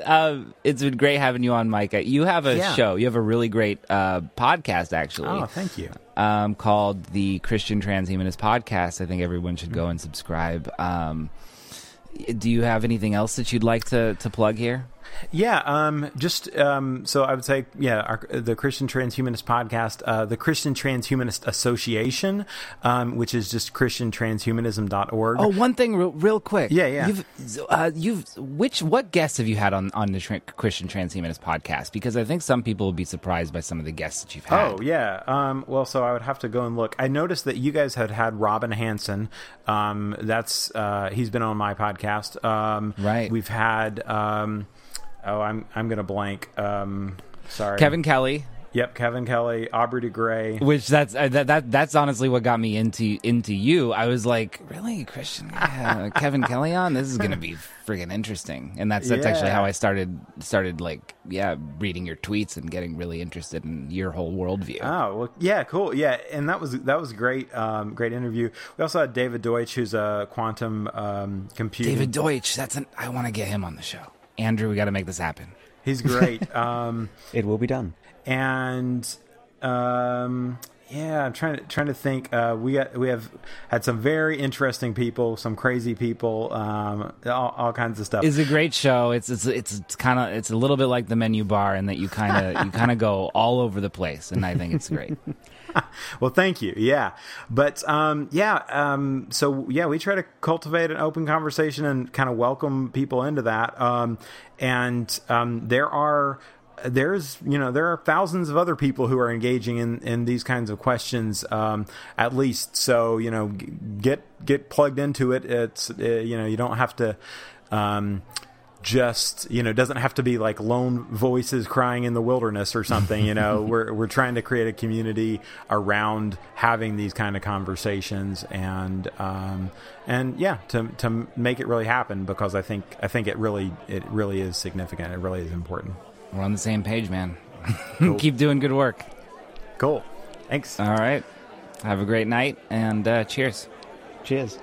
Speaker 1: uh, it's been great having you on, Micah. You have a
Speaker 4: Yeah.
Speaker 1: show. You have a really great uh, podcast, actually.
Speaker 4: oh thank you
Speaker 1: um, called the Christian Transhumanist Podcast. I think everyone should go and subscribe. Um, do you have anything else that you'd like to, to plug here?
Speaker 4: Yeah, um, just um, so I would say, yeah, our, the Christian Transhumanist podcast, uh, the Christian Transhumanist Association, um, which is just ChristianTranshumanism.org.
Speaker 1: Oh, one thing, real, real quick.
Speaker 4: Yeah, yeah.
Speaker 1: You've, uh, you've which what guests have you had on on the Tr- Christian Transhumanist Podcast? Because I think some people will be surprised by some of the guests that you've had.
Speaker 4: Oh yeah. Um, well, so I would have to go and look. I noticed that you guys had had Robin Hanson. Um, that's uh, he's been on my podcast. Um,
Speaker 1: Right.
Speaker 4: We've had. Um, oh, I'm I'm gonna blank. Um, sorry,
Speaker 1: Kevin Kelly.
Speaker 4: Yep, Kevin Kelly, Aubrey de Grey.
Speaker 1: Which that's uh, that, that that's honestly what got me into into you. I was like, really, Christian, yeah, Kevin Kelly on? This is gonna be freaking interesting. And that's that's actually how I started started like yeah, reading your tweets and getting really interested in your whole worldview.
Speaker 4: Oh well, yeah, cool, yeah, and that was that was great, um, great interview. We also had David Deutsch, who's a quantum um, computing.
Speaker 1: David Deutsch, that's an I want to get him on the show. Andrew, we got to make this happen.
Speaker 4: He's great, um,
Speaker 5: It will be done.
Speaker 4: and um, yeah, I'm trying to trying to think. Uh, we got, we have had some very interesting people, some crazy people, um, all, all kinds of stuff.
Speaker 1: It's a great show. It's it's it's, it's kind of it's a little bit like the menu bar in that you kind of you kind of go all over the place, and I think it's great.
Speaker 4: Well, thank you. Yeah, but um, yeah, um, so yeah, we try to cultivate an open conversation and kind of welcome people into that. Um, and um, there are there's you know there are thousands of other people who are engaging in in these kinds of questions um, at least. So you know, get get plugged into it. It's uh, you know you don't have to. Um, just you know it doesn't have to be like lone voices crying in the wilderness or something you know we're we're trying to create a community around having these kind of conversations and um and yeah to to make it really happen because i think i think it really it really is significant it really is important
Speaker 1: We're on the same page, man. Keep doing good work.
Speaker 4: cool thanks
Speaker 1: All right. Have a great night and uh, cheers.
Speaker 5: Cheers.